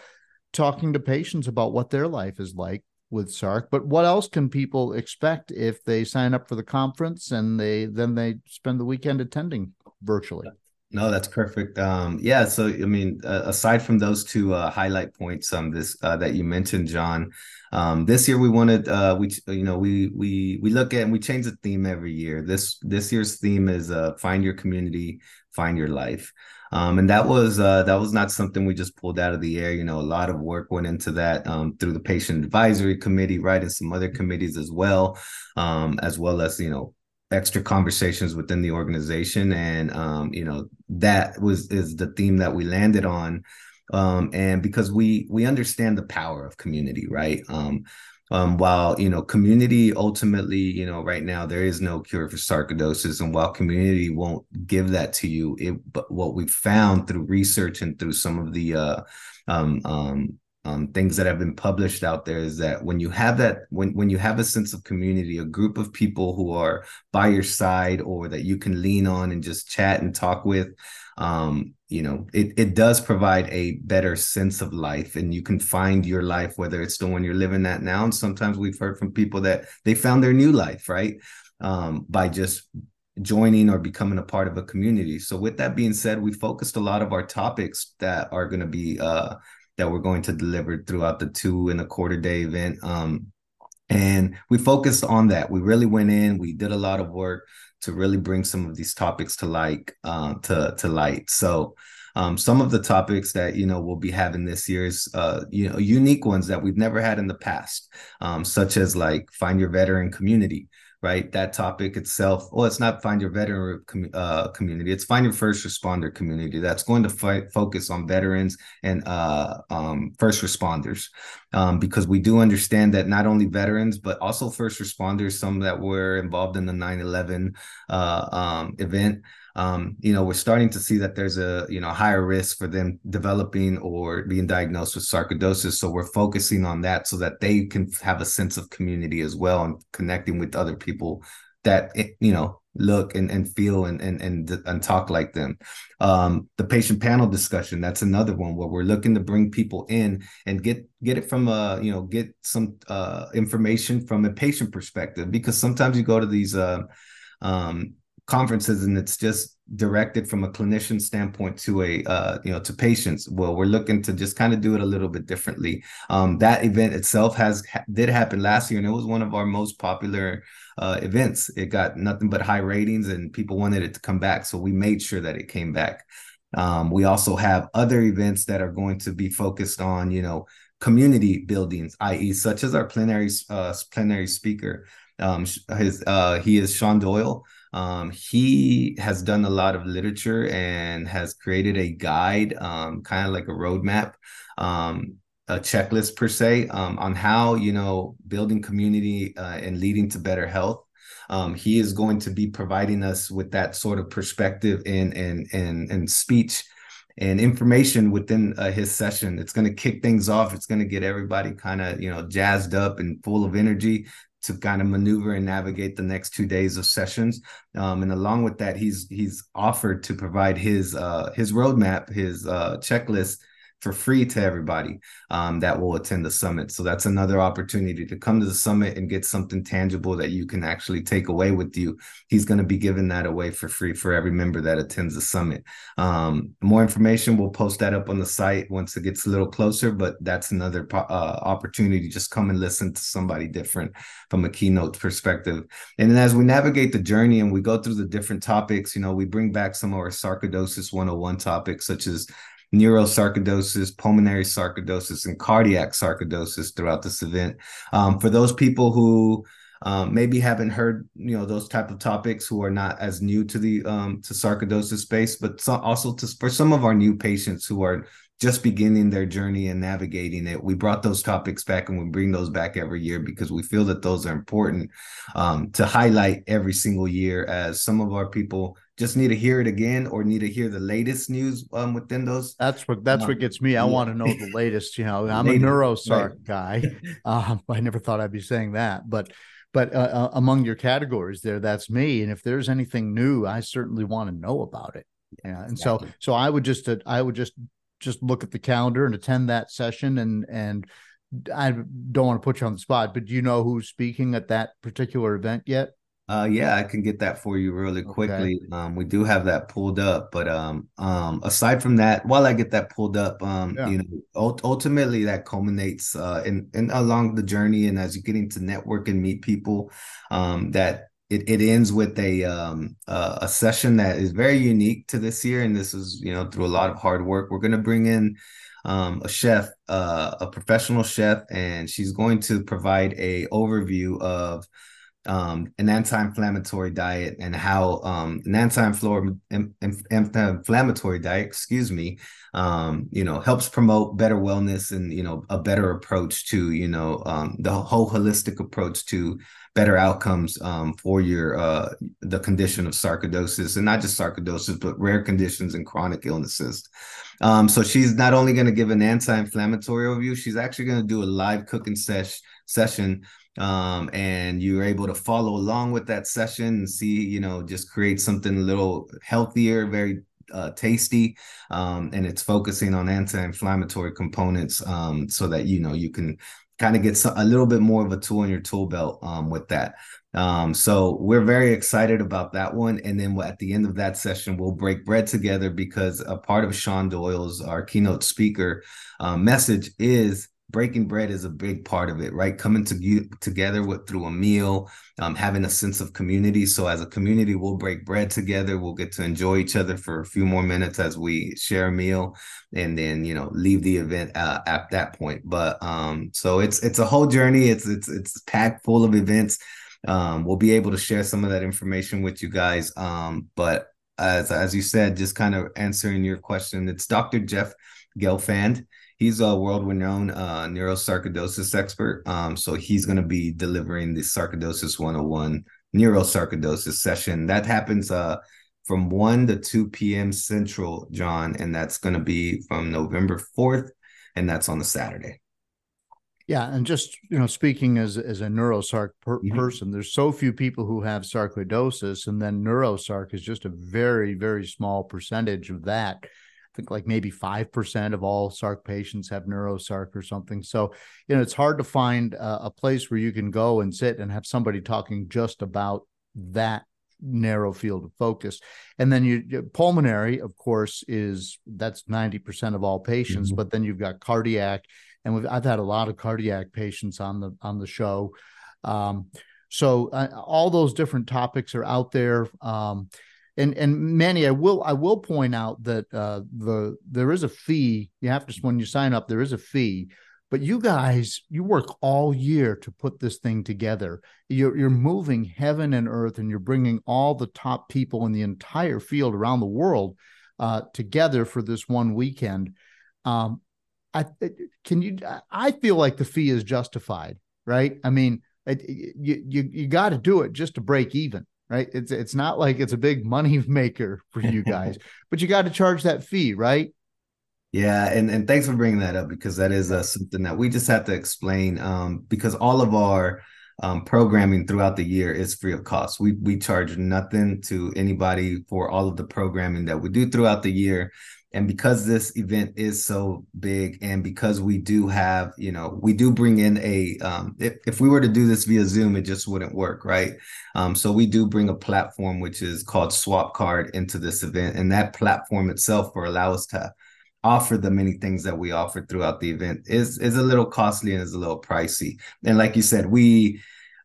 talking to patients about what their life is like with SARC. But what else can people expect if they sign up for the conference and they then they spend the weekend attending virtually? No, that's perfect. Um, yeah. So, I mean, uh, aside from those two uh, highlight points, um, this uh, that you mentioned, John, um, this year we wanted, uh, we, you know, we we we look at and we change the theme every year. This this year's theme is uh, find your community, find your life. Um, and that was uh, that was not something we just pulled out of the air. You know, a lot of work went into that um, through the patient advisory committee, right, and some other committees as well, um, as well as you know extra conversations within the organization and um, you know that was is the theme that we landed on. Um, and because we we understand the power of community right? Um, um, while you know community ultimately you know right now there is no cure for sarcoidosis and while community won't give that to you it but what we found through research and through some of the uh, um, um, um, things that have been published out there is that when you have that when when you have a sense of community a group of people who are by your side or that you can lean on and just chat and talk with um, you know it, it does provide a better sense of life and you can find your life whether it's the one you're living at now and sometimes we've heard from people that they found their new life right um, by just joining or becoming a part of a community. So with that being said, we focused a lot of our topics that are going to be uh, that we're going to deliver throughout the two and a quarter day event. Um, and we focused on that. We really went in. We did a lot of work to really bring some of these topics to light. Uh, to to light. So um, some of the topics that you know we'll be having this year is uh, you know unique ones that we've never had in the past, um, such as like find your veteran community right? That topic itself, well, it's not find your veteran uh, community, it's find your first responder community that's going to fight, focus on veterans and uh, um, first responders. Um, because we do understand that not only veterans, but also first responders, some that were involved in the 9 11 uh, um, event, um, you know, we're starting to see that there's a you know higher risk for them developing or being diagnosed with sarcoidosis. So we're focusing on that so that they can have a sense of community as well and connecting with other people that eh, you know look and, and feel and, and and and talk like them. Um, the patient panel discussion that's another one where we're looking to bring people in and get get it from a you know get some uh, information from a patient perspective because sometimes you go to these uh, um, conferences and it's just directed from a clinician standpoint to a uh, you know to patients. Well we're looking to just kind of do it a little bit differently. Um, that event itself has did happen last year and it was one of our most popular uh, events. It got nothing but high ratings and people wanted it to come back so we made sure that it came back. Um, we also have other events that are going to be focused on you know community buildings i.e such as our plenary uh, plenary speaker. Um, his uh, he is sean doyle um, he has done a lot of literature and has created a guide, um, kind of like a roadmap, um, a checklist per se, um, on how you know building community uh, and leading to better health. Um, he is going to be providing us with that sort of perspective in in in, in speech and information within uh, his session. It's going to kick things off. It's going to get everybody kind of you know jazzed up and full of energy to kind of maneuver and navigate the next two days of sessions. Um, and along with that, he's he's offered to provide his uh, his roadmap, his uh, checklist for free to everybody um, that will attend the summit. So that's another opportunity to come to the summit and get something tangible that you can actually take away with you. He's going to be giving that away for free for every member that attends the summit. Um, more information, we'll post that up on the site once it gets a little closer, but that's another uh, opportunity. Just come and listen to somebody different from a keynote perspective. And then as we navigate the journey and we go through the different topics, you know, we bring back some of our sarcoidosis 101 topics, such as neurosarcoidosis, pulmonary sarcoidosis, and cardiac sarcoidosis throughout this event. Um, for those people who um, maybe haven't heard you know those type of topics who are not as new to the um, to sarcoidosis space, but so also to, for some of our new patients who are just beginning their journey and navigating it. We brought those topics back and we bring those back every year because we feel that those are important um, to highlight every single year as some of our people just need to hear it again or need to hear the latest news um, within those. That's what that's um, what gets me. I yeah. want to know the latest. You know, I'm latest, a neurosarc right. guy. Um, I never thought I'd be saying that, but but uh, uh, among your categories there, that's me. And if there's anything new, I certainly want to know about it. Yeah, and exactly. so so I would just uh, I would just just look at the calendar and attend that session and and I don't want to put you on the spot, but do you know who's speaking at that particular event yet? Uh, yeah, I can get that for you really quickly. Um, we do have that pulled up, but um, um, aside from that, while I get that pulled up, um, yeah. you know, ultimately that culminates uh, in, in along the journey, and as you're getting to network and meet people, um, that it, it ends with a um uh, a session that is very unique to this year, and this is you know through a lot of hard work. We're going to bring in um, a chef, uh, a professional chef, and she's going to provide a overview of um, an anti-inflammatory diet and how um, an anti-inflammatory diet, excuse me, um, you know, helps promote better wellness and you know a better approach to you know um, the whole holistic approach to better outcomes um, for your uh, the condition of sarcoidosis and not just sarcoidosis but rare conditions and chronic illnesses. Um, so she's not only going to give an anti-inflammatory overview, she's actually going to do a live cooking sesh- session um, and you're able to follow along with that session and see, you know, just create something a little healthier, very uh, tasty, um, and it's focusing on anti-inflammatory components um, so that you know you can kind of get a little bit more of a tool in your tool belt um, with that. Um, so we're very excited about that one. And then at the end of that session, we'll break bread together because a part of Sean Doyle's our keynote speaker uh, message is breaking bread is a big part of it right? Coming to, together with through a meal um, having a sense of community. So as a community we'll break bread together. We'll get to enjoy each other for a few more minutes as we share a meal and then you know leave the event uh, at that point. But um so it's it's a whole journey. It's it's it's packed full of events. Um we'll be able to share some of that information with you guys. Um but as as you said just kind of answering your question it's dr jeff gelfand he's a world renowned uh, neurosarcoidosis expert. Um, so he's going to be delivering the Sarcoidosis 101 neurosarcoidosis session. That happens uh, from 1 to 2 p.m. Central, John, and that's going to be from November 4th, and that's on the Saturday. Yeah, and just you know, speaking as as a neurosarc per- mm-hmm. person, there's so few people who have sarcoidosis, and then neurosarc is just a very very small percentage of that think like maybe 5% of all SARC patients have neurosarc or something. So, you know, it's hard to find a, a place where you can go and sit and have somebody talking just about that narrow field of focus. And then you pulmonary, of course, is that's 90% of all patients, mm-hmm. but then you've got cardiac and I've had a lot of cardiac patients on the on the show. Um, so uh, all those different topics are out there. Um, and and Manny, I will I will point out that uh, the there is a fee. You have to when you sign up, there is a fee. But you guys, you work all year to put this thing together. You're you're moving heaven and earth, and you're bringing all the top people in the entire field around the world uh, together for this one weekend. Um, I can you. I feel like the fee is justified, right? I mean, it, you you you got to do it just to break even right? It's it's not like it's a big money maker for you guys, but you got to charge that fee, right? Yeah, and and thanks for bringing that up because that is uh, something that we just have to explain um, because all of our um, programming throughout the year is free of cost. We we charge nothing to anybody for all of the programming that we do throughout the year. And because this event is so big, and because we do have, you know, we do bring in a, um, if, if we were to do this via Zoom, it just wouldn't work, right? Um, so we do bring a platform which is called Swapcard into this event, and that platform itself will allow us to offer the many things that we offer throughout the event is is a little costly and is a little pricey. And like you said, we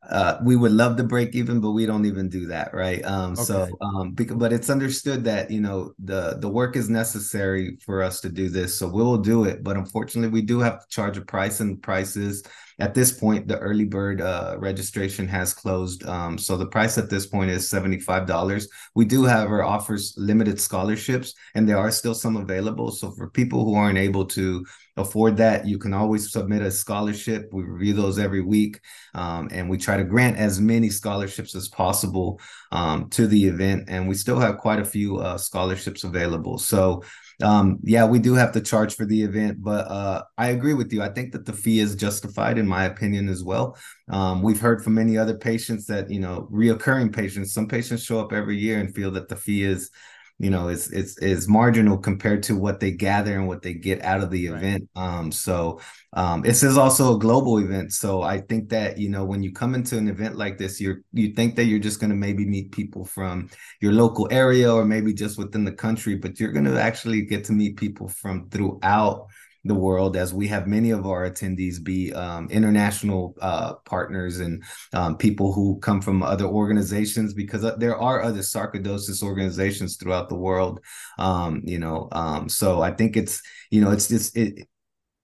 uh, we would love to break even, but we don't even do that, right? Um, okay. So, um, because, but it's understood that you know the the work is necessary for us to do this, so we'll do it. But unfortunately, we do have to charge a price, and prices at this point, the early bird uh, registration has closed. Um, so the price at this point is $75. We do have our offers limited scholarships, and there are still some available. So for people who aren't able to afford that, you can always submit a scholarship. We review those every week, um, and we try to grant as many scholarships as possible um, to the event. And we still have quite a few uh, scholarships available. So um, yeah, we do have to charge for the event, but uh, I agree with you. I think that the fee is justified, in my opinion, as well. Um, we've heard from many other patients that you know, reoccurring patients. Some patients show up every year and feel that the fee is you know it's it's is marginal compared to what they gather and what they get out of the right. event um so um this is also a global event so i think that you know when you come into an event like this you're you think that you're just going to maybe meet people from your local area or maybe just within the country but you're going to actually get to meet people from throughout the world as we have many of our attendees be um, international uh, partners and um, people who come from other organizations because uh, there are other sarcoidosis organizations throughout the world um, you know um, so i think it's you know it's just it,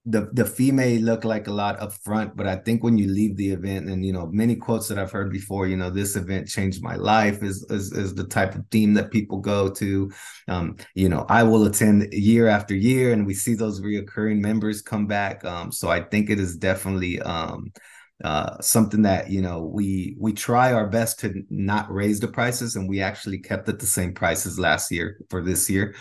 the the fee may look like a lot up front, but I think when you leave the event, and you know, many quotes that I've heard before, you know, this event changed my life is is, is the type of theme that people go to. Um, you know, I will attend year after year, and we see those reoccurring members come back. Um, so I think it is definitely um, uh, something that you know we we try our best to not raise the prices, and we actually kept at the same prices last year for this year.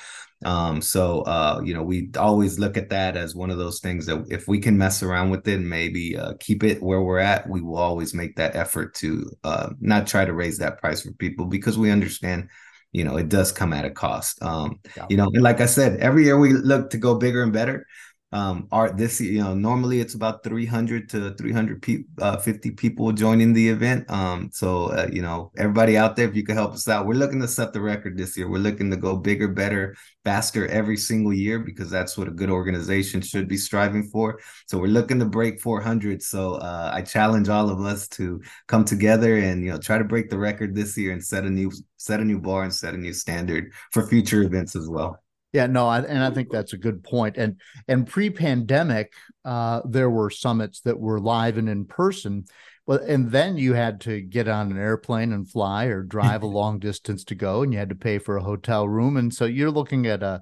Um, so uh, you know, we always look at that as one of those things that if we can mess around with it and maybe uh, keep it where we're at, we will always make that effort to uh, not try to raise that price for people because we understand you know it does come at a cost um yeah. you know and like i said every year we look to go bigger and better um art this you know normally it's about 300 to 350 uh, people joining the event. Um so uh, you know everybody out there if you could help us out. We're looking to set the record this year. We're looking to go bigger better faster every single year because that's what a good organization should be striving for. So we're looking to break 400 so uh, i challenge all of us to come together and you know try to break the record this year and set a new set a new bar and set a new standard for future events as well yeah, no, I, and I think that's a good point. And and pre-pandemic, uh, there were summits that were live and in person, but and then you had to get on an airplane and fly or drive a long distance to go, and you had to pay for a hotel room, and so you're looking at a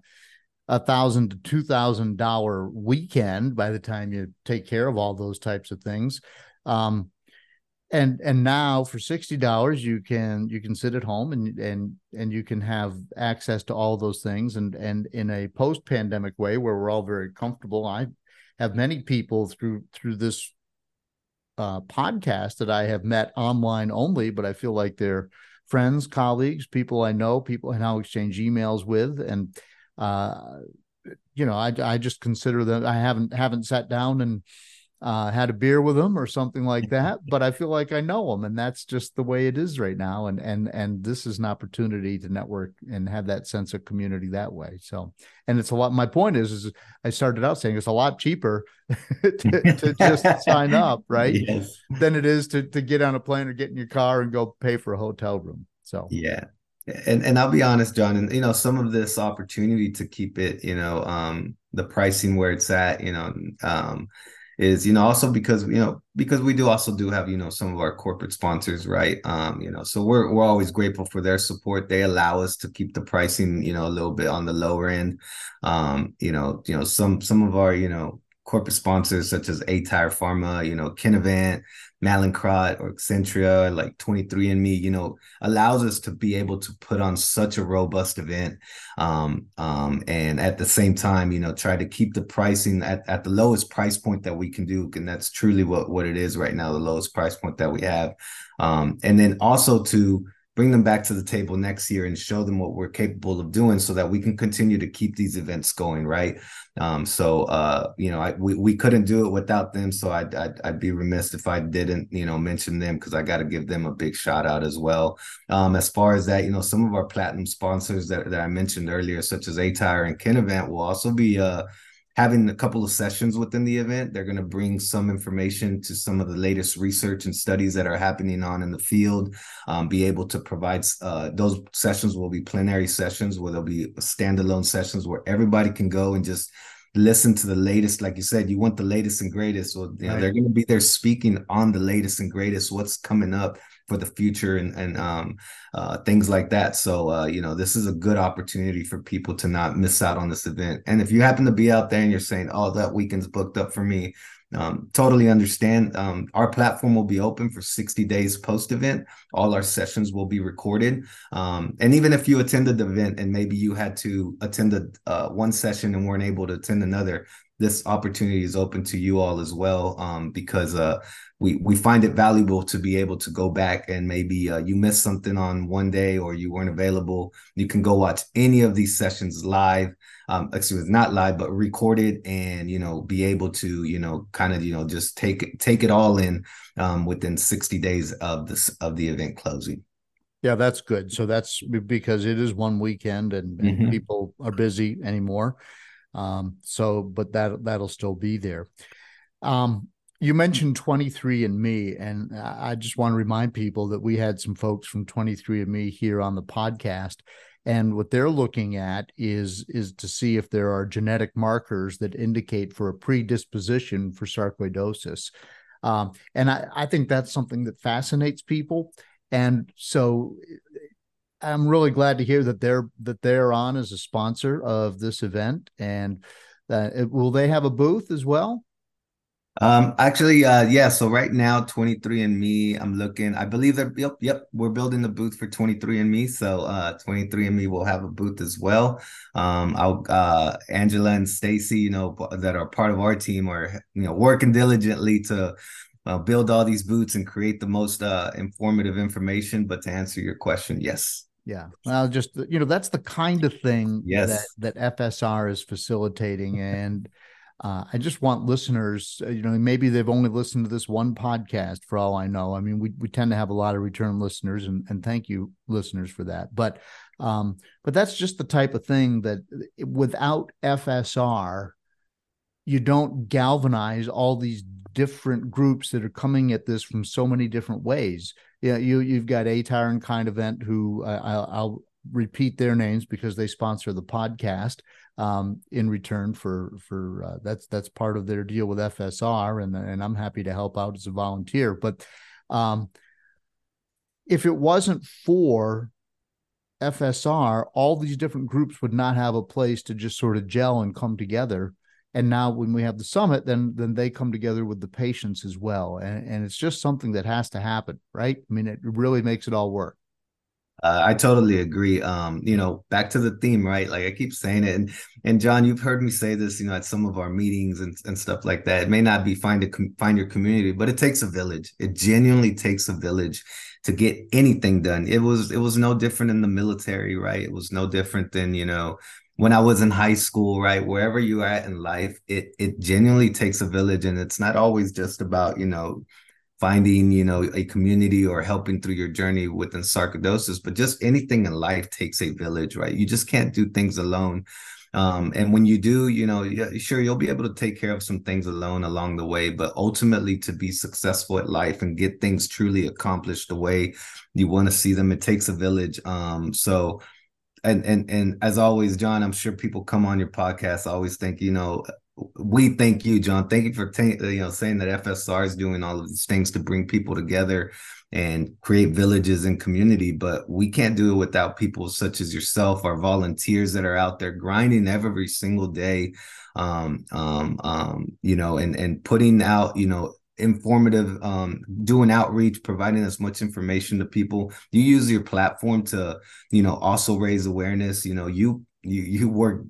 a thousand to two thousand dollar weekend by the time you take care of all those types of things. Um, and and now for sixty dollars you can you can sit at home and and and you can have access to all those things. And and in a post pandemic way where we're all very comfortable i have many people through through this uh, podcast that i have met online only but i feel like they're friends colleagues people i know people i now exchange emails with. And uh you know i i just consider that i haven't haven't sat down and uh, had a beer with them or something like that. But I feel like I know them, and that's just the way it is right now. And and and this is an opportunity to network and have that sense of community that way. So, and it's a lot. My point is, is I started out saying it's a lot cheaper to, to just sign up, right? Yes. Than it is to to get on a plane or get in your car and go pay for a hotel room. So yeah. And and I'll be honest, John, and you know, some of this opportunity to keep it, you know, um, the pricing where it's at, you know, um, is you know also because you know because we do also do have you know some of our corporate sponsors right? Um you know so we're we're always grateful for their support. They allow us to keep the pricing you know a little bit on the lower end. Um you know you know some some of our you know corporate sponsors such as aTyr Pharma, you know, Kinevant, Mallinckrodt or Xentria, like 23andMe, you know, allows us to be able to put on such a robust event. Um, um, and at the same time, you know, try to keep the pricing at, at the lowest price point that we can do. And that's truly what, what it is right now, the lowest price point that we have. Um, and then also to bring them back to the table next year and show them what we're capable of doing so that we can continue to keep these events going right? Um, so uh, you know I, we, we couldn't do it without them so I'd, I'd, I'd be remiss if i didn't you know mention them because i got to give them a big shout out as well. Um, as far as that you know some of our platinum sponsors that, that i mentioned earlier such as aTyr and kinevant will also be uh, having a couple of sessions within the event. They're going to bring some information to some of the latest research and studies that are happening on in the field. Um, be able to provide uh, those sessions will be plenary sessions where there'll be standalone sessions where everybody can go and just listen to the latest like you said you want the latest and greatest so you know, right. they're going to be there speaking on the latest and greatest what's coming up for the future and and um, uh, things like that. So uh, you know, this is a good opportunity for people to not miss out on this event. And if you happen to be out there and you're saying, "Oh, that weekend's booked up for me," um, totally understand. Um, our platform will be open for 60 days post event. All our sessions will be recorded. Um, and even if you attended the event and maybe you had to attend a, uh, one session and weren't able to attend another, this opportunity is open to you all as well um, because uh, we we find it valuable to be able to go back and maybe uh, you missed something on one day or you weren't available. You can go watch any of these sessions live um excuse me not live but recorded and you know be able to you know kind of you know just take it take it all in um, within 60 days of this of the event closing. Yeah that's good. So that's because it is one weekend and, and mm-hmm. people are busy anymore um so but that that'll still be there um you mentioned 23andMe, and I just want to remind people that we had some folks from 23andMe here on the podcast. And what they're looking at is, is to see if there are genetic markers that indicate for a predisposition for sarcoidosis. Um, and I, I think that's something that fascinates people. And so I'm really glad to hear that they're that they're on as a sponsor of this event. And uh, will they have a booth as well? Um, actually, uh, yeah. So right now, 23andMe, I'm looking. I believe that. Yep, yep. We're building the booth for 23andMe. So uh, 23andMe will have a booth as well. Um, I'll uh, Angela and Stacy, you know, that are part of our team, are you know working diligently to uh, build all these booths and create the most uh, informative information. But to answer your question, yes. Yeah. Well, just you know, that's the kind of thing yes. that that FSR is facilitating and uh, I just want listeners, uh, you know, maybe they've only listened to this one podcast for all I know. I mean, we, we tend to have a lot of return listeners and, and thank you listeners for that. But, um, but that's just the type of thing that without FSR, you don't galvanize all these different groups that are coming at this from so many different ways. Yeah, you you've got aTyr and event who uh, I'll, I'll repeat their names because they sponsor the podcast um, in return for for uh, that's that's part of their deal with FSR, and and I'm happy to help out as a volunteer. But um, if it wasn't for FSR, all these different groups would not have a place to just sort of gel and come together. And now, when we have the summit, then then they come together with the patients as well, and, and it's just something that has to happen, right? I mean, it really makes it all work. Uh, I totally agree. Um, you know, back to the theme, right? Like I keep saying it, and and John, you've heard me say this, you know, at some of our meetings and, and stuff like that. It may not be find a find your community, but it takes a village. It genuinely takes a village to get anything done. It was it was no different in the military, right? It was no different than you know when I was in high school, right? Wherever you are at in life, it it genuinely takes a village, and it's not always just about you know finding you know a community or helping through your journey within sarcoidosis but just anything in life takes a village right you just can't do things alone um, and when you do you know sure you'll be able to take care of some things alone along the way but ultimately to be successful at life and get things truly accomplished the way you want to see them it takes a village um, so and and and as always john i'm sure people come on your podcast always think you know we thank you, John. Thank you for t- you know saying that FSR is doing all of these things to bring people together and create villages and community. But we can't do it without people such as yourself, our volunteers that are out there grinding every single day. Um, um, um, you know, and and putting out, you know, informative um doing outreach providing as much information to people. You use your platform to you know also raise awareness. You know you you you work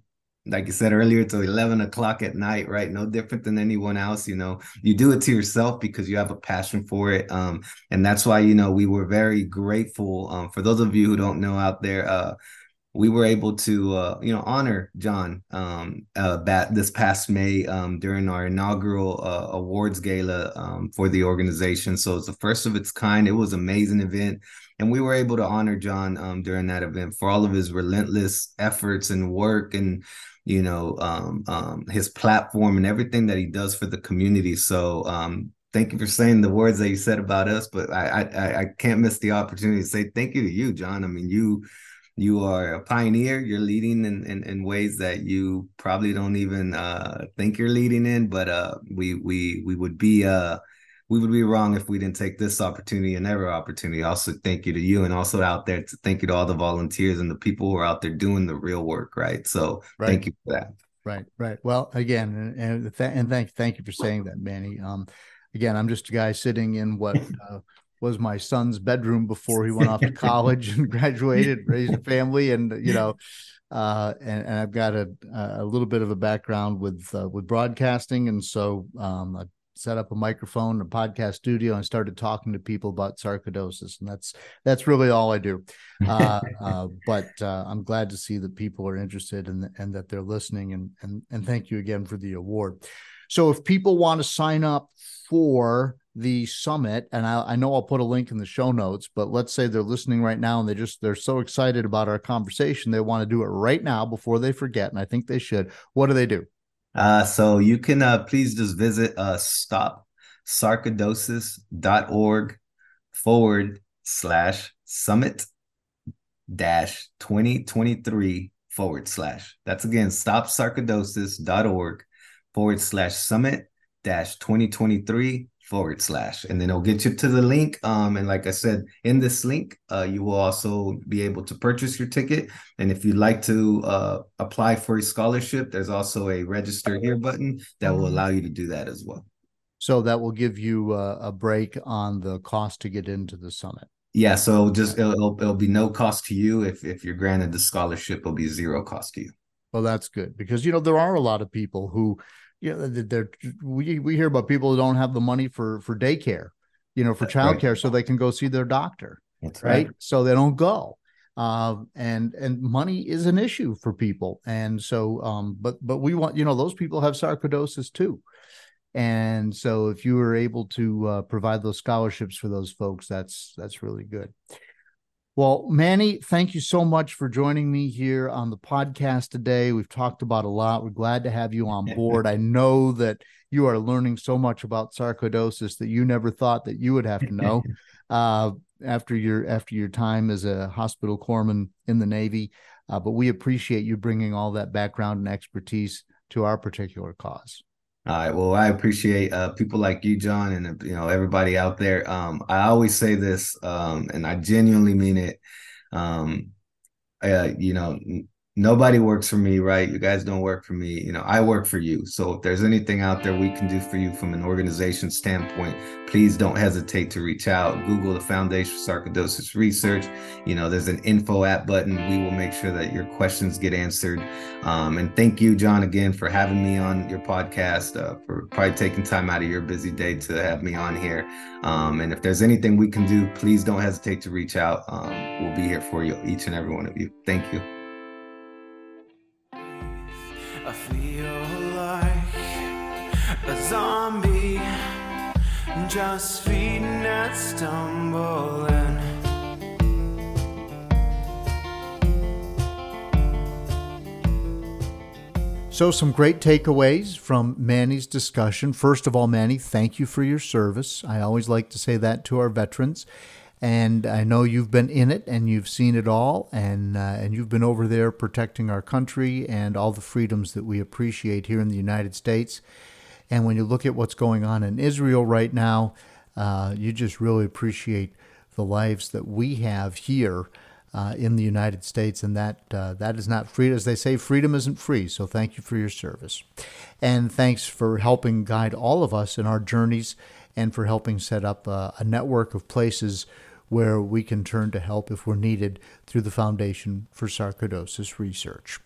like you said earlier till 11 o'clock at night right? No different than anyone else you know. You do it to yourself because you have a passion for it um and that's why you know we were very grateful um for those of you who don't know out there uh we were able to uh, you know honor John um, uh, bat this past May um, during our inaugural uh, awards gala um, for the organization. So it's the first of its kind. It was an amazing event, and we were able to honor John um, during that event for all of his relentless efforts and work and you know um, um, his platform and everything that he does for the community. So um thank you for saying the words that you said about us, but I I, I can't miss the opportunity to say thank you to you, John. I mean you you are a pioneer you're leading in, in, in ways that you probably don't even uh, think you're leading in but uh, we we we would be uh, we would be wrong if we didn't take this opportunity and every opportunity. Also thank you to you and also out there to thank you to all the volunteers and the people who are out there doing the real work right? So right. thank you for that. Right right. Well again and and, th- and thank thank you for saying that manny. Um again i'm just a guy sitting in what uh, was my son's bedroom before he went off to college and graduated, raised a family, and you know, uh, and, and I've got a a little bit of a background with uh, with broadcasting, and so um, I set up a microphone, a podcast studio, and started talking to people about sarcoidosis, and that's that's really all I do. Uh, uh, but uh, I'm glad to see that people are interested and and that they're listening, and and and thank you again for the award. So if people want to sign up for the summit and I, I, know i'll put a link in the show notes but let's say they're listening right now and they just they're so excited about our conversation they want to do it right now before they forget and i think they should. What do they do? Uh, so you can uh, please just visit uh, stopsarcoidosis.org forward slash summit dash 2023 forward slash. That's again stopsarcoidosis.org forward slash summit dash 2023 forward slash. And then it'll get you to the link um and like i said in this link uh you will also be able to purchase your ticket. And if you'd like to uh apply for a scholarship there's also a register here button that will mm-hmm. allow you to do that as well. So that will give you uh, a break on the cost to get into the summit. Yeah so just it'll, it'll, it'll be no cost to you if if you're granted the scholarship it'll be zero cost to you. Well that's good because you know there are a lot of people who you know, they're, we we hear about people who don't have the money for for daycare, you know, for childcare, right. so they can go see their doctor. That's right. right. So they don't go. Uh, and and money is an issue for people, and so um, but but we want you know those people have sarcoidosis too, and so if you were able to uh, provide those scholarships for those folks, that's that's really good. Well, Manny, thank you so much for joining me here on the podcast today. We've talked about a lot. We're glad to have you on board. I know that you are learning so much about sarcoidosis that you never thought that you would have to know uh, after your after your time as a hospital corpsman in the Navy. Uh, but we appreciate you bringing all that background and expertise to our particular cause. All right. Well, I appreciate uh, people like you, John, and you know everybody out there. Um, I always say this, um, and I genuinely mean it. Um, uh, you know, nobody works for me, right? You guys don't work for me. You know, I work for you. So if there's anything out there we can do for you from an organization standpoint, please don't hesitate to reach out. Google the Foundation for Sarcoidosis Research. You know, there's an info app button. We will make sure that your questions get answered. Um, and thank you, John, again for having me on your podcast, uh, for probably taking time out of your busy day to have me on here. Um, and if there's anything we can do, please don't hesitate to reach out. Um, we'll be here for you, each and every one of you. Thank you. Zombie, just feeding and stumbling. So, some great takeaways from Manny's discussion. First of all, Manny, thank you for your service. I always like to say that to our veterans. and I know you've been in it and you've seen it all, and uh, and you've been over there protecting our country and all the freedoms that we appreciate here in the United States. And when you look at what's going on in Israel right now, uh, you just really appreciate the lives that we have here. Uh, in the United States, and that uh, that is not free. As they say, freedom isn't free. So thank you for your service, and thanks for helping guide all of us in our journeys, and for helping set up a, a network of places where we can turn to help if we're needed through the Foundation for Sarcoidosis Research.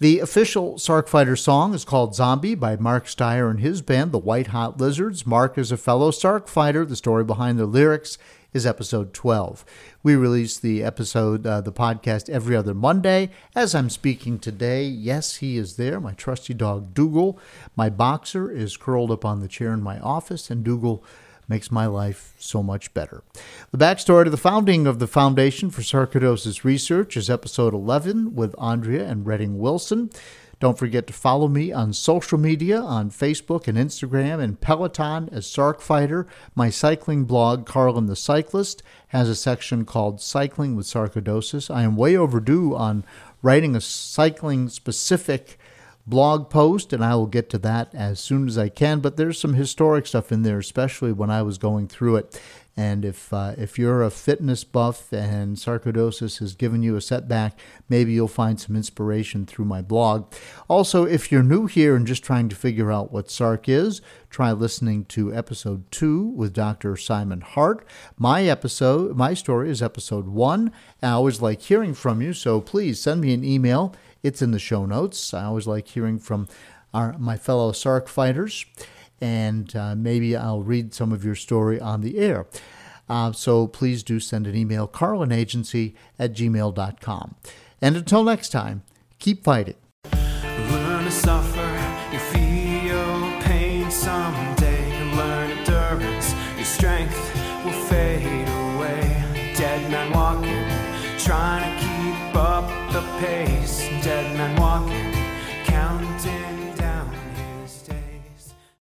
The official Sarc Fighter song is called Zombie by Mark Steyer and his band, the White Hot Lizards. Mark is a fellow Sarc Fighter. The story behind the lyrics is episode 12. We release the episode, uh, the podcast, every other Monday. As I'm speaking today, yes, he is there, my trusty dog Dougal. My boxer is curled up on the chair in my office, and Dougal makes my life so much better. The backstory to the founding of the Foundation for Sarcoidosis Research is episode 11 with Andrea and Redding Wilson. Don't forget to follow me on social media on Facebook and Instagram and Peloton as Sarcfighter. My cycling blog, Carlin the Cyclist, has a section called Cycling with Sarcoidosis. I am way overdue on writing a cycling specific blog post, and I will get to that as soon as I can. But there's some historic stuff in there, especially when I was going through it. And if uh, if you're a fitness buff and sarcoidosis has given you a setback, maybe you'll find some inspiration through my blog. Also, if you're new here and just trying to figure out what sarc is, try listening to episode two with Dr. Simon Hart. My episode, my story is episode one. I always like hearing from you, so please send me an email it's in the show notes. I always like hearing from our, my fellow SARC fighters, and uh, maybe I'll read some of your story on the air. Uh, so please do send an email, carlinagency at gmail.com. And until next time, keep fighting.